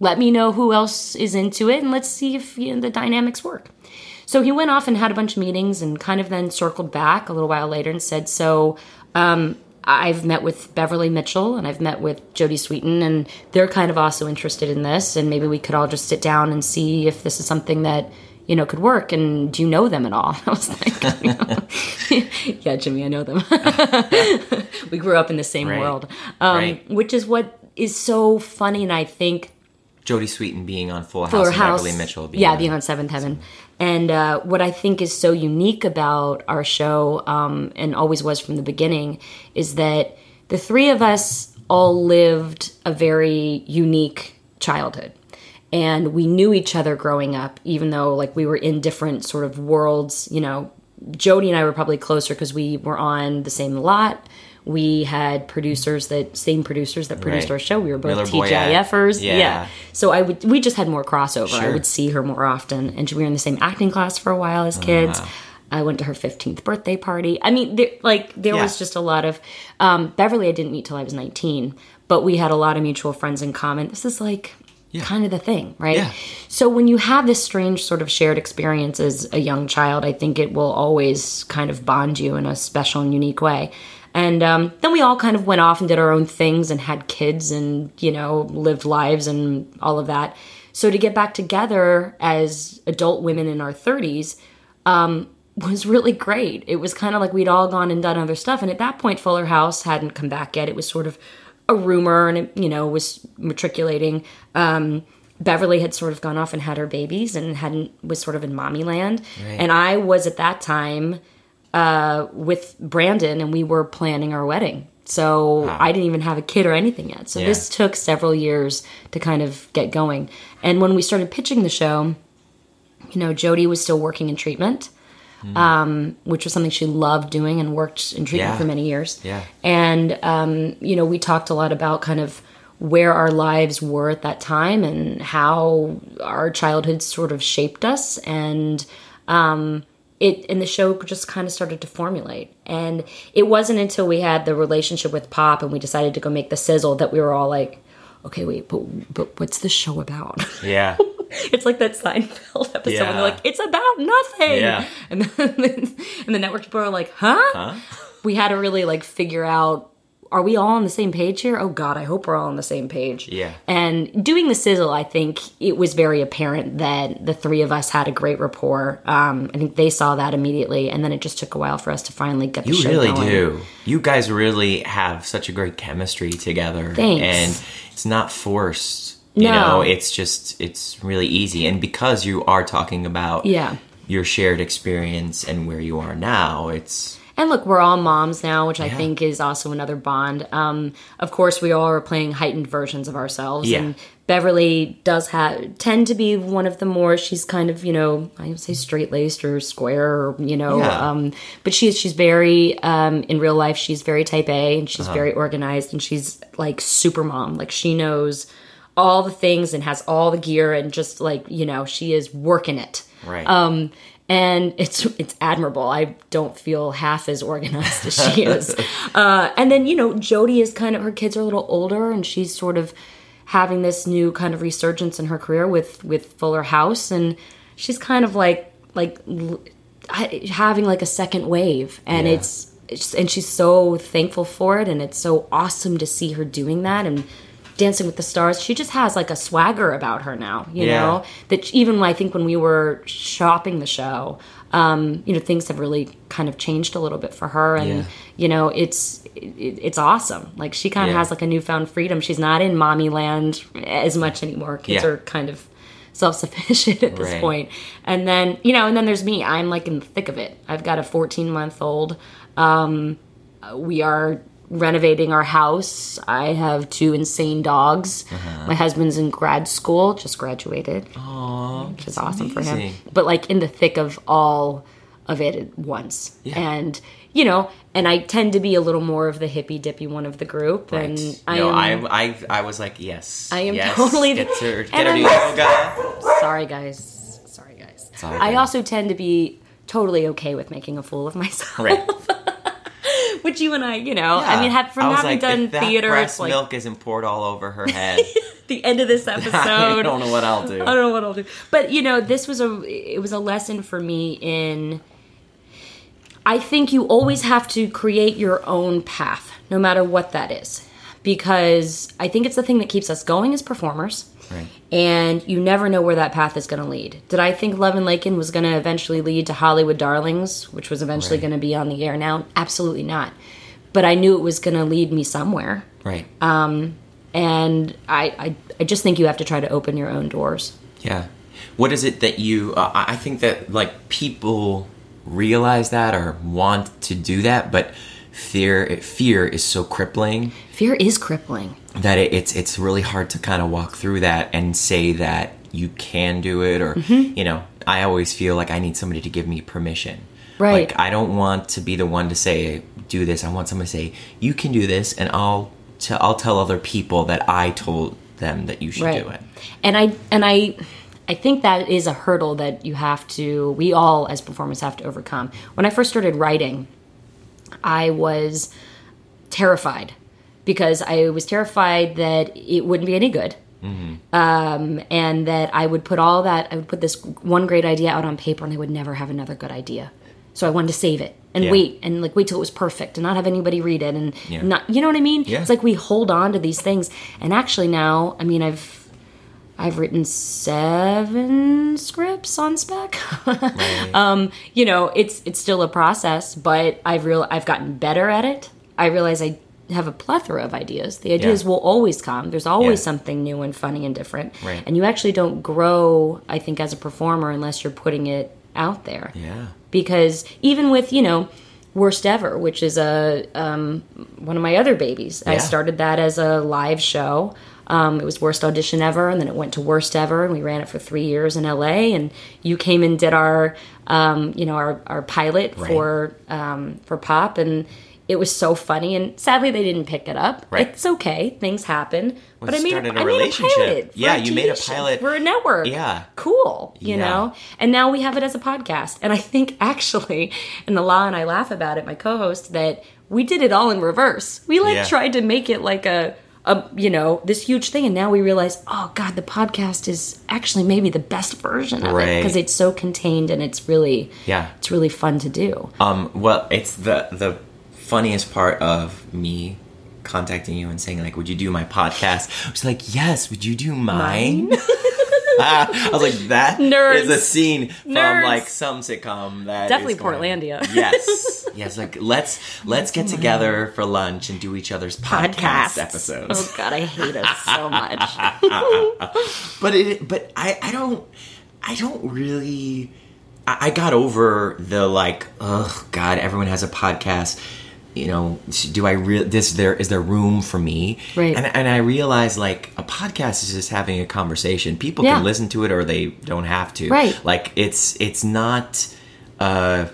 let me know who else is into it and let's see if you know, the dynamics work. So he went off and had a bunch of meetings and kind of then circled back a little while later and said, So um, I've met with Beverly Mitchell and I've met with Jodie Sweetin, and they're kind of also interested in this. And maybe we could all just sit down and see if this is something that you know could work. And do you know them at all? I was like, you know, Yeah, Jimmy, I know them. we grew up in the same Right. world, um, Right. which is what is so funny. And I think Jodie Sweetin being on Full House Fuller and House. Beverly Mitchell being yeah, on- being on Seventh Heaven. And uh, what I think is so unique about our show, um, and always was from the beginning, is that the three of us all lived a very unique childhood. And we knew each other growing up, even though like we were in different sort of worlds. You know, Jodie and I were probably closer because we were on the same lot. We had producers that same producers that produced Right. our show. We were both Miller TGIFers. Yeah. yeah. So I would we just had more crossover. I would see her more often, and we were in the same acting class for a while as kids. I went to her 15th birthday party. I mean, there, like there Yeah. was just a lot of um, Beverly. I didn't meet till I was 19, but we had a lot of mutual friends in common. This is like kind of the thing, right? Yeah. So when you have this strange sort of shared experience as a young child, I think it will always kind of bond you in a special and unique way. And um, then we all kind of went off and did our own things and had kids and, you know, lived lives and all of that. So to get back together as adult women in our 30s um, was really great. It was kind of like we'd all gone and done other stuff. And at that point, Fuller House hadn't come back yet. It was sort of a rumor and it, you know, was matriculating. Um, Beverly had sort of gone off and had her babies and hadn't was sort of in mommy land. And I was at that time uh, with Brandon and we were planning our wedding. So I didn't even have a kid or anything yet. So Yeah. this took several years to kind of get going. And when we started pitching the show, you know, Jodie was still working in treatment, um, which was something she loved doing and worked in treatment Yeah. for many years. Yeah. And, um, you know, we talked a lot about kind of where our lives were at that time and how our childhood sort of shaped us. And, um, it, and the show just kind of started to formulate. And it wasn't until we had the relationship with Pop and we decided to go make the sizzle that we were all like, okay, wait, but, but what's the show about? Yeah. It's like that Seinfeld episode Yeah. they're like, "It's about nothing," Yeah. and then and the network people are like, "Huh?" We had to really like figure out. Are we all on the same page here? Oh God, I hope we're all on the same page. Yeah. And doing the sizzle, I think it was very apparent that the three of us had a great rapport. Um, I think they saw that immediately, and then it just took a while for us to finally get the You show really going. do. You guys really have such a great chemistry together. Thanks. And it's not forced. You No. know, it's just it's really easy. And because you are talking about Yeah. your shared experience and where you are now, it's And look, we're all moms now, which I think is also another bond. Um, of course, we all are playing heightened versions of ourselves, Yeah. and Beverly does have tend to be one of the more. She's kind of you know I would say straight laced or square, or you know. Yeah. Um, but she's she's very um, in real life. She's very type A, and Uh-huh. she's very organized, and she's like super mom. Like she knows all the things and has all the gear, and just like you know she is working it right. um, and it's it's admirable. I don't feel half as organized as she is. Uh, and then you know, Jodie is kind of her kids are a little older, and she's sort of having this new kind of resurgence in her career with with Fuller House, and she's kind of like like l- having like a second wave, and Yeah. it's, it's and she's so thankful for it, and it's so awesome to see her doing that and. Dancing with the Stars, she just has like a swagger about her now, you Yeah. know that even I think when we were shopping the show, um, you know, things have really kind of changed a little bit for her, and Yeah. you know, it's it, it's awesome. Like she kind of Yeah. has like a newfound freedom. She's not in mommy land as much anymore. Kids are kind of self sufficient at this Right. point. And then you know, and then there's me. I'm like in the thick of it. I've got a 14 month old. Um, we are renovating our house. I have two insane dogs. Uh-huh. My husband's in grad school, just graduated, which is awesome for him. But like in the thick of all of it at once, Yeah. and you know, and I tend to be a little more of the hippy dippy one of the group, Right. and no, I am. I, I I was like, yes. I am yes, totally the- get her, get her yoga. sorry, guys. Sorry, guys. all I also tend to be totally okay with making a fool of myself. Right. Which you and I, you know, I mean, have, from I having like, done theater, breast it's like milk isn't poured all over her head. the end of this episode. I don't know what I'll do. I don't know what I'll do. But you know, this was a it was a lesson for me in I think you always have to create your own path, no matter what that is. Because I think it's the thing that keeps us going as performers. Right. And you never know where that path is going to lead. Did I think Love and Lakin was going to eventually lead to Hollywood Darlings, which was eventually Right. going to be on the air now? Absolutely not. But I knew it was going to lead me somewhere Right. and I, I I just think you have to try to open your own doors. Yeah. What is it that you? Uh, I think that like people realize that or want to do that, but fear fear is so crippling Fear is crippling. that it, it's it's really hard to kind of walk through that and say that you can do it or Mm-hmm. you know I always feel like I need somebody to give me permission. Right. Like I don't want to be the one to say do this. I want someone to say you can do this, and I'll t- I'll tell other people that I told them that you should Right. do it. And I and I I think that is a hurdle that you have to we all as performers have to overcome. When I first started writing, I was terrified because I was terrified that it wouldn't be any good. Um, and that I would put all that, I would put this one great idea out on paper and I would never have another good idea. So I wanted to save it and Yeah. wait and like wait till it was perfect and not have anybody read it and Yeah. not, you know what I mean? Yeah. It's like we hold on to these things. And actually now, I mean, I've, I've written seven scripts on spec. um, you know, it's it's still a process, but I've real I've gotten better at it. I realize I have a plethora of ideas. The ideas Yeah. will always come. There's always Yeah. something new and funny and different. Right. And you actually don't grow, I think, as a performer unless you're putting it out there Yeah. because even with you know Worst Ever, which is a um, one of my other babies. I started that as a live show. Um, it was Worst Audition Ever, and then it went to Worst Ever, and we ran it for three years in LA. And you came and did our, um, you know, our, our pilot Right. for um, for Pop, and it was so funny. And sadly, they didn't pick it up. Right. It's okay, things happen. but I made, started a I made relationship. a pilot. Yeah, you made a show, pilot. for a network. Yeah. cool. You Yeah. know, and now we have it as a podcast. And I think actually, and the law and I laugh about it, my co-host, that we did it all in reverse. We like Yeah. tried to make it like a, you know, this huge thing, and now we realize, oh God, the podcast is actually maybe the best version of it because it's so contained and it's really, Yeah. it's really fun to do. Um, well, it's the the funniest part of me contacting you and saying like, "Would you do my podcast?" I was like, "Yes." Would you do mine? I was like, "That is Nerds. a scene from Nerds. like some sitcom that Definitely is Portlandia. yes, yes. Like let's let's get together for lunch and do each other's podcast Podcasts. episodes. Oh God, I hate us so much. but it but I I don't I don't really I, I got over the like oh god everyone has a podcast you know do I real this there is there room for me Right. and and I realize like a podcast is just having a conversation people Yeah. can listen to it or they don't have to Right. like it's it's not uh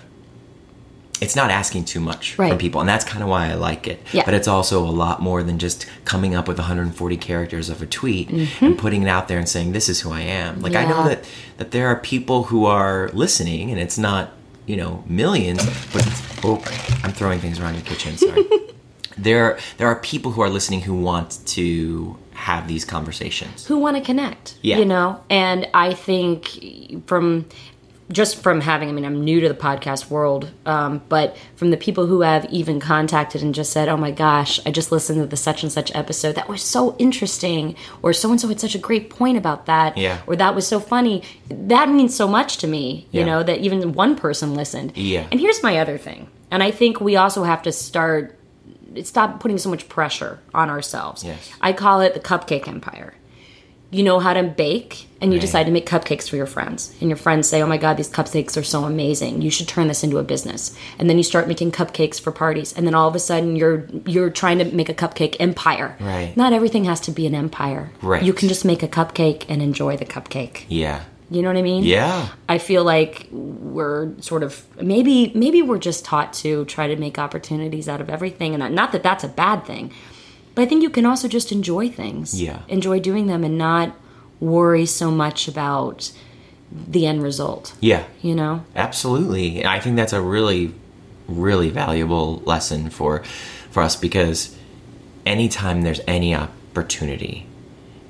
it's not asking too much Right. from people and that's kind of why i like it Yeah. but it's also a lot more than just coming up with 140 characters of a tweet and putting it out there and saying this is who i am like i know Mm-hmm. That that there are people who are listening and it's not you know millions but oh i'm throwing things around your kitchen sorry there there are people who are listening who want to have these conversations who want to connect. Yeah. You know, and I think from just from having, I mean, I'm new to the podcast world, um, but from the people who have even contacted and just said, oh my gosh, I just listened to the such and such episode. That was so interesting. Or so and so had such a great point about that. Yeah. Or that was so funny. That means so much to me, you Yeah. know, that even one person listened. Yeah. And here's my other thing. And I think we also have to start stop putting so much pressure on ourselves. Yes. I call it the cupcake empire. You know how to bake, and you Right. decide to make cupcakes for your friends. And your friends say, Oh my God, these cupcakes are so amazing. You should turn this into a business. And then you start making cupcakes for parties. And then all of a sudden, you're you're trying to make a cupcake empire. Right. Not everything has to be an empire. Right. You can just make a cupcake and enjoy the cupcake. yeah You know what I mean? yeah I feel like we're sort of maybe maybe we're just taught to try to make opportunities out of everything, and not that that's a bad thing, but I think you can also just enjoy things. Yeah. enjoy doing them and not worry so much about the end result. yeah You know, Absolutely. I think that's a really, really valuable lesson for for us because anytime there's any opportunity,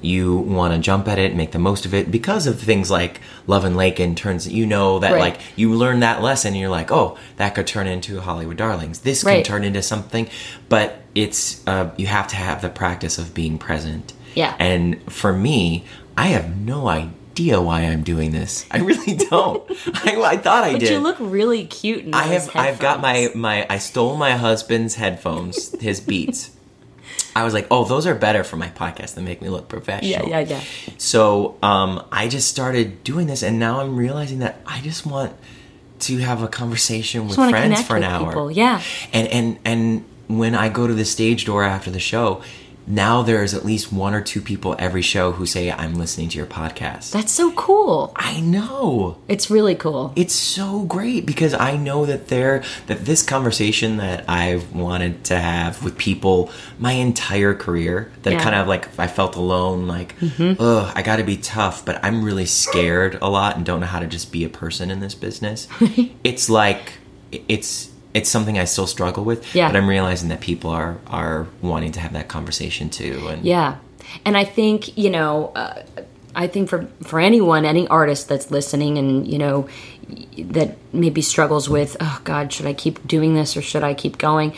you want to jump at it, make the most of it because of things like Love and Lake. Lakin turns you know that Right. like you learn that lesson and you're like, "Oh, that could turn into Hollywood Darlings. This can turn into something." But it's uh, you have to have the practice of being present. Yeah. And for me, I have no idea why I'm doing this. I really don't. I, I thought I but did. you look really cute. In I have I've got my my I stole my husband's headphones, his Beats. I was like, "Oh, those are better for my podcast. They make me look professional." Yeah, yeah, yeah. So, um I just started doing this and now I'm realizing that I just want to have a conversation with friends for an with hour. people, yeah. And and and when I go to the stage door after the show, now there's at least one or two people every show who say I'm listening to your podcast. That's so cool. I know It's really cool. it's so great because I know that there that this conversation that I've wanted to have with people my entire career that Yeah. kind of like I felt alone like mm-hmm. ugh I got to be tough but I'm really scared a lot and don't know how to just be a person in this business it's like it's it's something I still struggle with Yeah. but I'm realizing that people are are wanting to have that conversation too and Yeah, and I think you know, uh, I think for for anyone, any artist that's listening, and you know, that maybe struggles with, oh God, should I keep doing this or should I keep going?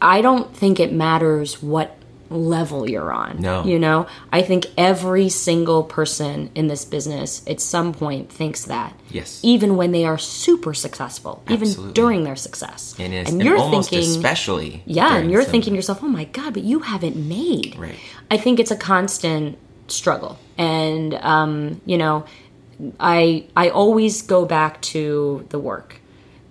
I don't think it matters what level you're on. No. you know, I think every single person in this business at some point thinks that. Yes. even when they are super successful, even during their success, and, it's, and almost thinking, especially yeah, and you're some- thinking to yourself, "Oh my god, but you haven't made." Right. I think it's a constant struggle, and um, you know, I I always go back to the work.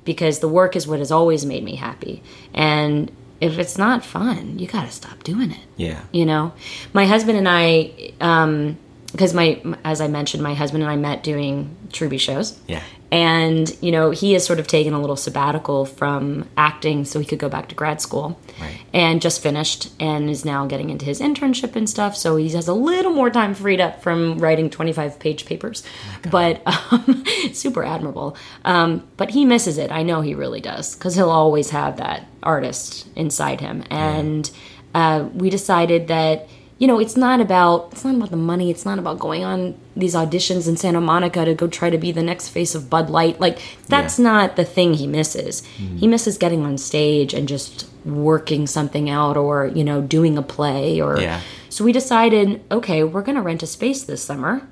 because the work is what has always made me happy. And if it's not fun, you got to stop doing it. Yeah. You know, my husband and I, um, because my, as I mentioned, my husband and I met doing Troubie shows. Yeah. And, you know, he has sort of taken a little sabbatical from acting so he could go back to grad school. Right. And just finished and is now getting into his internship and stuff. So he has a little more time freed up from writing 25 page papers. but um, super admirable. Um, but he misses it. I know he really does because he'll always have that artist inside him. And uh, we decided that you know, it's not about it's not about the money. It's not about going on these auditions in Santa Monica to go try to be the next face of Bud Light. Like that's Yeah. not the thing he misses. Hmm. He misses getting on stage and just working something out or, you know, doing a play or Yeah. So we decided, okay, we're going to rent a space this summer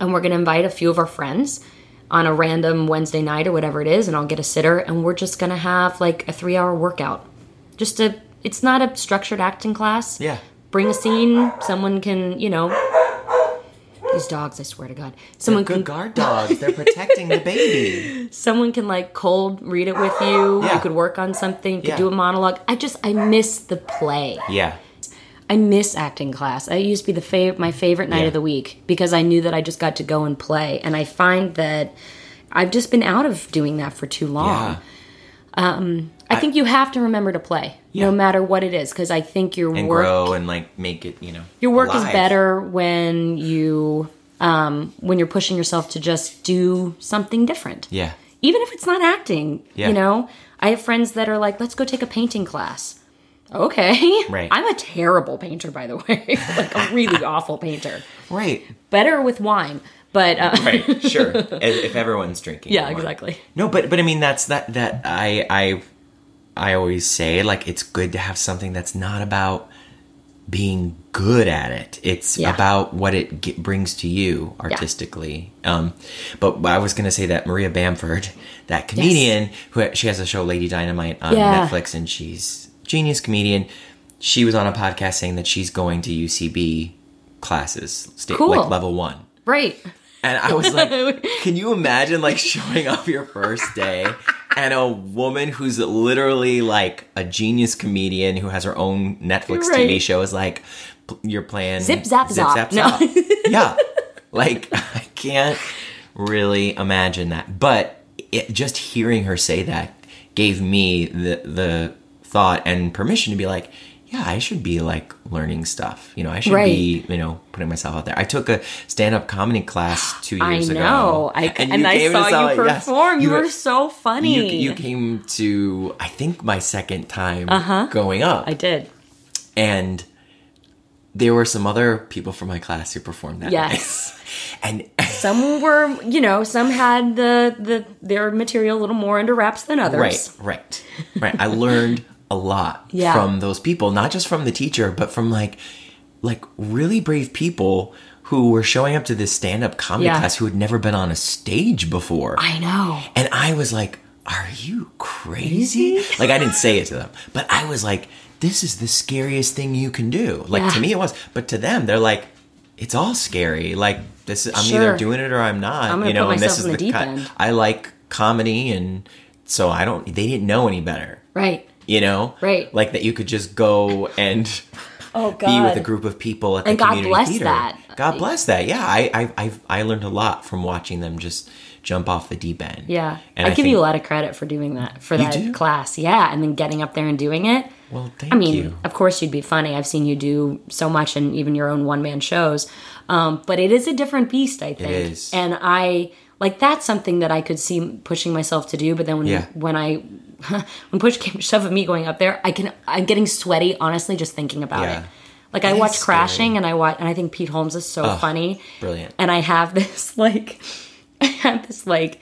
and we're going to invite a few of our friends on a random Wednesday night or whatever it is and I'll get a sitter and we're just going to have like a 3-hour workout. Just a it's not a structured acting class Yeah. Bring a scene. Someone can, you know, these dogs. I swear to God, someone Good can. guard dogs. They're protecting the baby. Someone can like cold read it with you. Yeah. You could work on something. You could Yeah. do a monologue. I just I miss the play. Yeah. I miss acting class. It used to be the fav- my favorite night Yeah. of the week because I knew that I just got to go and play. And I find that I've just been out of doing that for too long. Yeah. Um, I, think you have to remember to play, Yeah. no matter what it is, because I think your And work grow and like make it, you know. Your work is better when you um, when you're pushing yourself to just do something different. Yeah. Even if it's not acting, Yeah. you know. I have friends that are like, "Let's go take a painting class." Okay. Right. I'm a terrible painter, by the way. like a really awful painter. Right. Better with wine, but uh, Right. Sure. if, everyone's drinking. yeah, exactly. No, but but I mean that's that that I I I always say like it's good to have something that's not about being good at it. It's Yeah. about what it ge- brings to you artistically. Um, but I was gonna say that Maria Bamford, that comedian who she has a show Lady Dynamite on Yeah. Netflix, and she's genius comedian. She was on a podcast saying that she's going to UCB classes, state Cool. like level one. Right. And I was like, can you imagine like showing up your first day and a woman who's literally like a genius comedian who has her own Netflix Right. TV show is like, you're playing Zip, zap, zop. No. yeah. Like, I can't really imagine that. But it, just hearing her say that gave me the, the thought and permission to be like, yeah, I should be like learning stuff. You know, I should Right. be, you know, putting myself out there. I took a stand up comedy class two I years know. ago. I, and, you I saw you it, yes. perform. you, were so funny. You, you came to, I think, my second time going up. Uh-huh. I did. and there were some other people from my class who performed that Yes. and Some were, you know, some had the the their material a little more under wraps than others. right, right, right. I learned a lot Yeah. from those people, not just from the teacher, but from like, like really brave people who were showing up to this stand-up comedy Yeah. class who had never been on a stage before. I know. And I was like, Are you crazy? like, I didn't say it to them, but I was like, This is the scariest thing you can do. Like, Yeah. to me, it was. But to them, they're like, It's all scary. Like, this is, I'm Sure. either doing it or I'm not. I'm you know, and this is the deep ki- end. I like comedy, and so I don't, they didn't know any better. Right. You know? Right. Like, that you could just go and Oh God. be with a group of people at the And God community bless theater. that. God bless that. Yeah, I I I've, I learned a lot from watching them just jump off the deep end. Yeah. and I, give you a lot of credit for doing that for that do? class. Yeah, and then getting up there and doing it. Well, thank I mean, you. of course you'd be funny. I've seen you do so much and even your own one man shows. Um, but it is a different beast, I think. is. And I like that's something that I could see pushing myself to do, but then when Yeah. when I when push came to shove of me going up there, I can I'm getting sweaty honestly just thinking about Yeah. it. Like I watch Crashing scary. and I watch and I think Pete Holmes is so funny. brilliant. And I have this like I have this like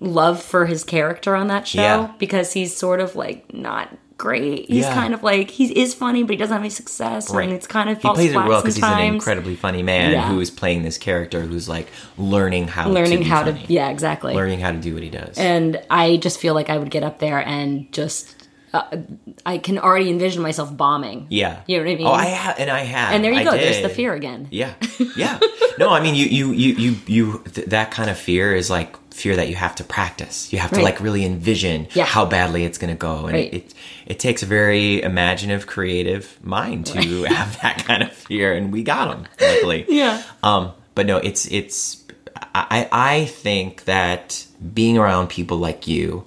love for his character on that show Yeah. because he's sort of like not great. He's Yeah. kind of like he is funny, but he doesn't have any success, and it's kind of he plays it well because he's an incredibly funny man Yeah. who is playing this character who's like learning how learning to how to yeah exactly learning how to do what he does. and I just feel like I would get up there and just uh, I can already envision myself bombing. Yeah. You know what I mean? Oh, I ha- and I have. and there you go. There's the fear again. Yeah, yeah. no, I mean, you, you, you, you, you. Th- that kind of fear is like fear that you have to practice. You have to like really envision Yeah. how badly it's going to go, and Right. it, it it takes a very imaginative, creative mind to have that kind of fear, and we got them luckily. Yeah. Um, but no, it's it's. I I think that being around people like you,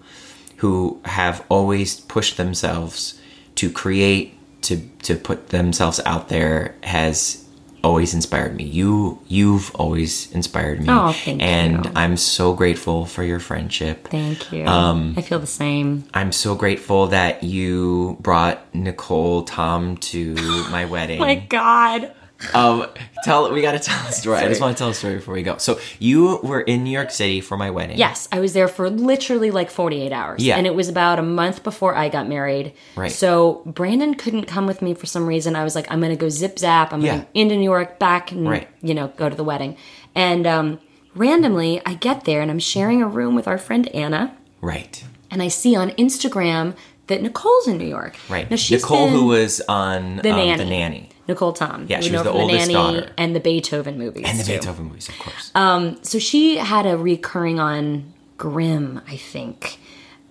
who have always pushed themselves to create, to to put themselves out there, has always inspired me. You you've always inspired me. Oh, thank and you. I'm so grateful for your friendship. Thank you. Um, I feel the same. I'm so grateful that you brought Nicole Tom to my wedding. My God. Um, tell we got to tell a story. I just want to tell a story before we go. So you were in New York City for my wedding. Yes, I was there for literally like 48 hours. Yeah. And it was about a month before I got married. Right. So Brandon couldn't come with me for some reason. I was like, I'm going to go zip zap. I'm going Yeah. to into New York, back, and, Right. you know, go to the wedding. And um, randomly, I get there and I'm sharing a room with our friend Anna. Right. And I see on Instagram that Nicole's in New York. Right. Now, she's Nicole, who was on The um, Nanny. the nanny Nicole Tom. Yeah, You she know was the oldest Nanny daughter. And the Beethoven movies. and the too. Beethoven movies, of course. so she had a recurring on Grimm, I think.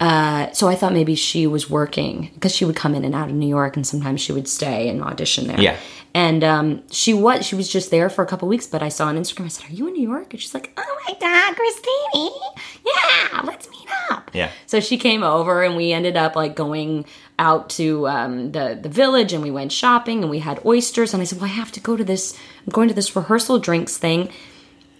Uh, so I thought maybe she was working because she would come in and out of New York, and sometimes she would stay and audition there. Yeah. And um, she was she was just there for a couple weeks, but I saw on Instagram. I said, "Are you in New York?" And she's like, "Oh my god, Christine! Yeah, let's meet up." Yeah. So she came over, and we ended up like going out to um, the the village, and we went shopping, and we had oysters. And I said, "Well, I have to go to this. I'm going to this rehearsal drinks thing.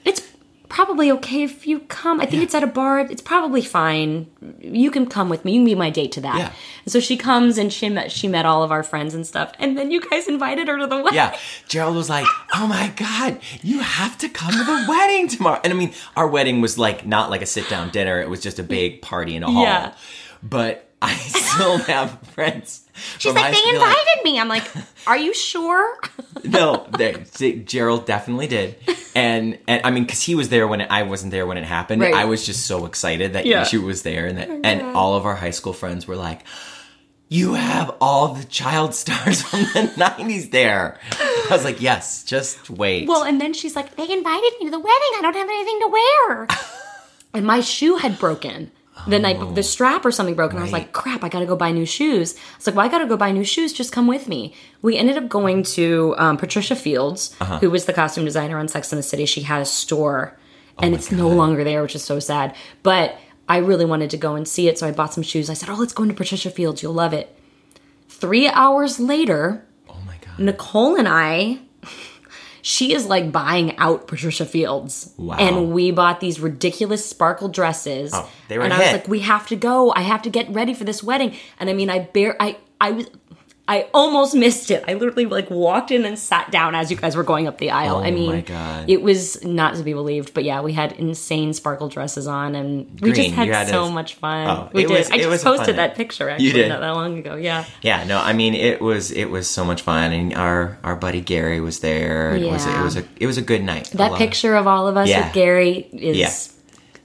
It's probably okay if you come. I think it's at a bar. It's probably fine. You can come with me. You can be my date to that." Yeah. And so she comes, and she met she met all of our friends and stuff, and then you guys invited her to the wedding. yeah, Gerald was like, "Oh my god, you have to come to the wedding tomorrow." And I mean, our wedding was like not like a sit down dinner; it was just a big party in a hall. Yeah. But I still have friends. She's like, they school, like, invited me. I'm like, are you sure? no, they, see, Gerald definitely did, and and I mean, because he was there when it, I wasn't there when it happened. Right. I was just so excited that Yeah. she was there, and that oh and all of our high school friends were like, "You have all the child stars from the '90s there." I was like, "Yes, just wait." Well, and then she's like, they invited me to the wedding. I don't have anything to wear. and my shoe had broken. The night, be- the strap or something broke, and I was like, "Crap! I gotta go buy new shoes." I was like, "Well, I gotta go buy new shoes. Just come with me." We ended up going to um, Patricia Fields, who was the costume designer on Sex and the City. She had a store, and it's no longer there, which is so sad. But I really wanted to go and see it, so I bought some shoes. I said, "Oh, let's go into Patricia Fields. You'll love it." Three hours later, oh my god. Nicole and I, she is like buying out Patricia Fields. Wow. And we bought these ridiculous sparkle dresses. Oh, they were And I was like, we have to go. I have to get ready for this wedding. And I mean, I bear, I, I was, I almost missed it. I literally like walked in and sat down as you guys were going up the aisle. I Oh mean, my God. it was not to be believed. But yeah, we had insane sparkle dresses on, and we Green, just had, had so a- much fun. Oh, we did. was- I just was a fun posted that picture actually did? not that long ago. Yeah. Yeah, no, I mean it was it was so much fun, and our our buddy Gary was there. It was it was a it was a good night. That picture of all of us Yeah. with Gary is Yeah.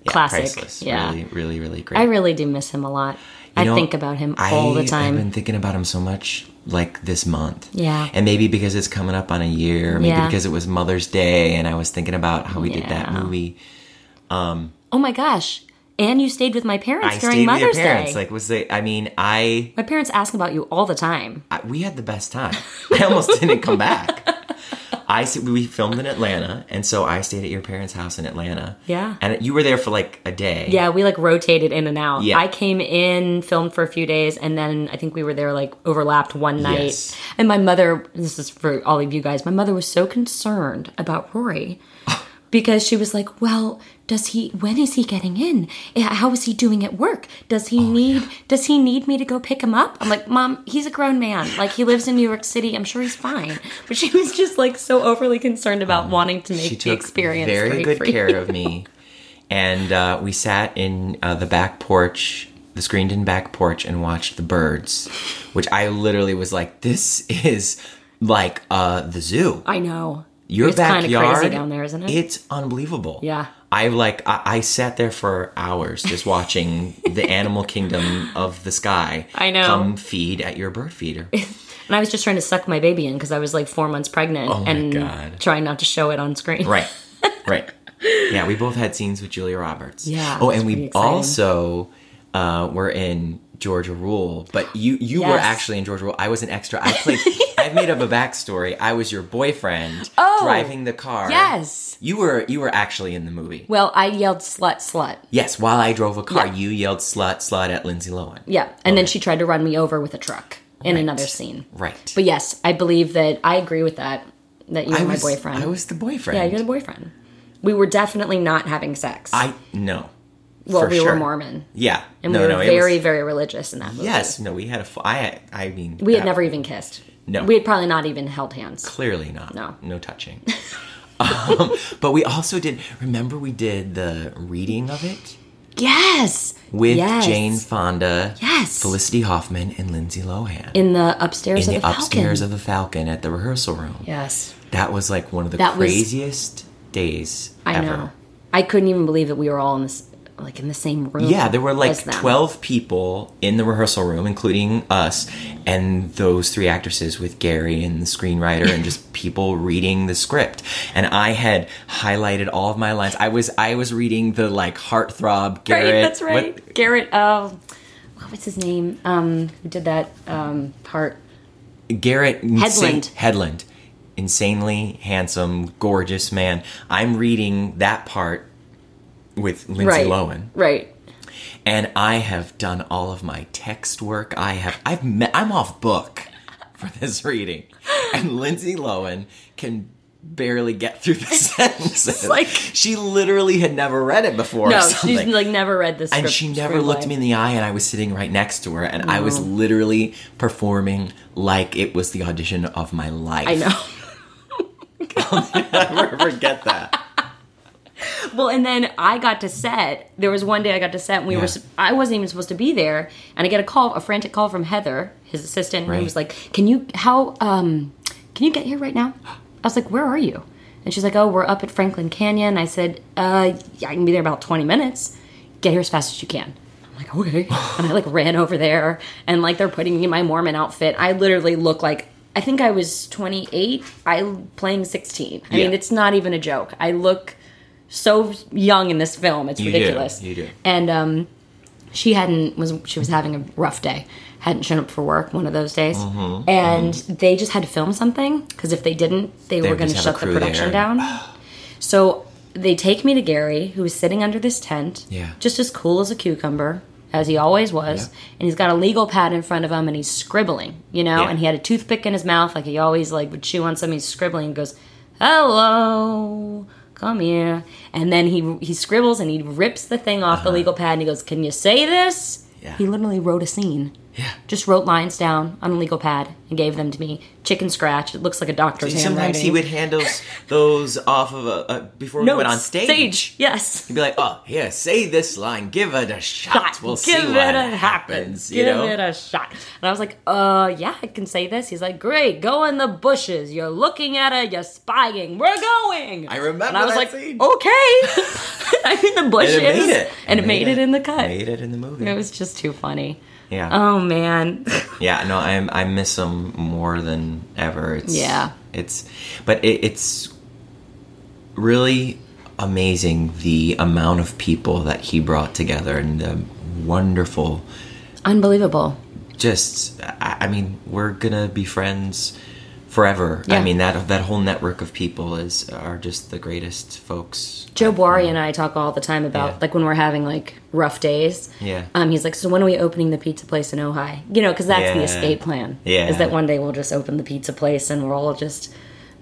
yeah, classic. priceless. Yeah. really, really, really great. I really do miss him a lot. I know, think about him all I- the time. I've been thinking about him so much, like this month. Yeah. and maybe because it's coming up on a year, maybe Yeah. because it was Mother's Day, and I was thinking about how we did that movie. Um oh my gosh. And you stayed with my parents I during Mother's parents. Day. Like, was the? I mean, I, my parents ask about you all the time. I we had the best time. I almost didn't come back. I we filmed in Atlanta, and so I stayed at your parents' house in Atlanta. Yeah. and you were there for like a day. Yeah, we like rotated in and out. Yeah. I came in, filmed for a few days, and then I think we were there like overlapped one night. Yes. And my mother, this is for all of you guys, my mother was so concerned about Rory because she was like, "Well, does he? When is he getting in? Eh, How is he doing at work? Does Oh, he need? Does he need me to go pick him up?" I'm like, "Mom, he's a grown man. Like he lives in New York City. I'm sure he's fine." But she was just like so overly concerned about wanting to make the experience very very good free. care of me and uh, we sat in uh, the back porch the screened in back porch and watched the birds which i literally was like this is like uh, the zoo I know. Your It's kinda crazy backyard down there, isn't it? It's unbelievable. Yeah. I like I, I sat there for hours just watching the animal kingdom of the sky. I know. Come feed at your bird feeder. And I was just trying to suck my baby in because I was like four months pregnant Oh and God. trying not to show it on screen. right. Right. Yeah, we both had scenes with Julia Roberts. Yeah, Oh, and we exciting. also uh, were in Georgia Rule, but you you were actually in Georgia Rule. I was an extra. I played. I've made up a backstory. I was your boyfriend Oh, driving the car. yes. You were you were actually in the movie. Well, I yelled slut, slut. Yes, while I drove a car, Yeah. you yelled slut slut at Lindsay Lohan. Yeah. And then she tried to run me over with a truck in Right. another scene. Right. But yes, I believe that I agree with that, that you were I my was, boyfriend. I was the boyfriend. yeah, you're the boyfriend. We were definitely not having sex. I no. Well, for we sure. were Mormon. Yeah. And no, we were no, very, was- very religious in that movie. Yes, no, we had a. fu- I I mean, We had that- never even kissed. No. We had probably not even held hands. Clearly not. No. No touching. um, but we also did. Remember, we did the reading of it Yes. with Yes. Jane Fonda, Yes. Felicity Huffman, and Lindsay Lohan In the upstairs in of the the, Falcon. upstairs of the Falcon at the rehearsal room. Yes. That was like one of the That was- craziest days I ever. know. I couldn't even believe that we were all in this, like in the same room. Yeah, there were like 12 people in the rehearsal room, including us and those three actresses with Gary and the screenwriter and just people reading the script. And I had highlighted all of my lines. I was I was reading the like heartthrob Garrett. Right, that's right. what- Garrett, uh, what was his name? Um, who did that um, part? Garrett Hedlund. Hedlund. Insanely handsome, gorgeous man. I'm reading that part with Lindsay right. Lohan. Right. and I have done all of my text work. I have I've met, I'm off book for this reading, and Lindsay Lohan can barely get through the sentences. like- she literally had never read it before. or No, she's like never read this. and she never looked me in the eye, and I was sitting right next to her, and I was literally performing like it was the audition of my life. I know. I'll never forget that. Well, and then I got to set. There was one day I got to set, and we Yeah. were. I wasn't even supposed to be there, and I get a call, a frantic call from Heather, his assistant, Right. he was like, "Can you how um can you get here right now?" I was like, "Where are you?" And she's like, "Oh, we're up at Franklin Canyon." I said, "Uh, yeah, I can be there about twenty minutes. Get here as fast as you can." I'm like, "Okay," and I like ran over there, and like they're putting me in my Mormon outfit. I literally look like. I think I was 28. I playing 16. I Yeah. mean, it's not even a joke. I look so young in this film. It's You do, ridiculous. you do. And um, she hadn't was she was having a rough day. Hadn't shown up for work one of those days, Mm-hmm, and they just had to film something because if they didn't, they, They were going to just have a shut the production there. down. so they take me to Gary, who is sitting under this tent, Yeah. just as cool as a cucumber. As he always was, Yeah. and he's got a legal pad in front of him, and he's scribbling, you know. Yeah. And he had a toothpick in his mouth, like he always like would chew on something. He's scribbling, and goes, "Hello, come here." And then he he scribbles and he rips the thing off the legal pad and he goes, "Can you say this?" Uh-huh. Yeah. He literally wrote a scene. Yeah. Just wrote lines down on a legal pad and gave them to me. Chicken scratch. It looks like a doctor's Sometimes he would hand those, those off of a, a before we Notes. went on stage. Yes. He'd be like, "Oh, here, say this line. Give it a shot. Shot. We'll Give see it what a happens." Give You know? it a shot. And I was like, uh, yeah, I can say this. He's like, great, go in the bushes. You're looking at it, you're spying. We're going. I remember And I was that like, scene. okay. I'm in the bushes. and it made it. And it made it in the cut. Made it in the movie. It was just too funny. Yeah. Oh, man. Yeah, no, I I miss him more than ever. It's, Yeah. it's, but it, it's really amazing the amount of people that he brought together and the wonderful. Unbelievable. Just, I, I mean, we're gonna be friends forever. I mean that that whole network of people is are just the greatest folks. Joe Bory and I talk all the time about Yeah. like when we're having like rough days. Yeah. Um, he's like, so when are we opening the pizza place in Ojai? You know, because that's the escape plan. Yeah. Is that one day we'll just open the pizza place and we'll all just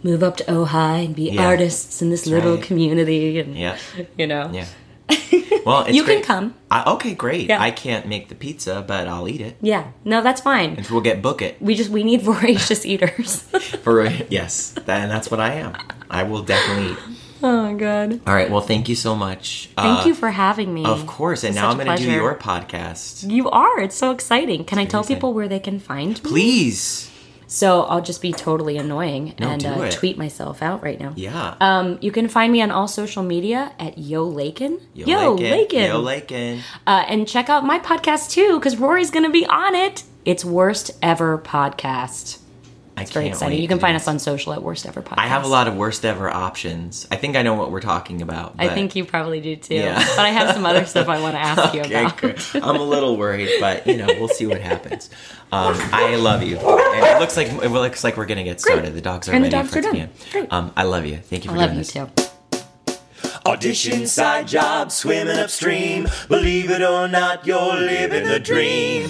move up to Ojai and be Yeah. artists in this little right. community and Yeah, you know. yeah. Well, it's You can come. I, okay, great. Yeah. I can't make the pizza, but I'll eat it. Yeah. No, that's fine. And we'll get book it. We just we need voracious eaters. For yes, that, and that's what I am. I will definitely. Eat. oh my god. All right. Well, thank you so much. Thank Uh, you for having me. Of course. And It's now I'm going to do your podcast. You are. It's so exciting. Can I tell amazing. people where they can find me? Please. So I'll just be totally annoying No, and uh, tweet myself out right now. Yeah. Um, you can find me on all social media at Yo Lakin. Yo, Lakin. Lakin. Yo, Lakin. Uh, and check out my podcast too, because Rory's going to be on it. It's Worst Ever Podcast. I It's very can't exciting. wait You can find do us on social at Worst Ever Podcast. I have a lot of worst ever options. I think I know what we're talking about. I think you probably do too. Yeah. But I have some other stuff I want to ask you about. good. I'm a little worried, but you know, we'll see what happens. Um, I love you, and it looks like it looks like we're gonna get started. The dogs are And the ready dogs for are done. Great. Um, I love you. Thank you I for love doing you this. too. Audition side job, swimming upstream. Believe it or not, you're living the dream.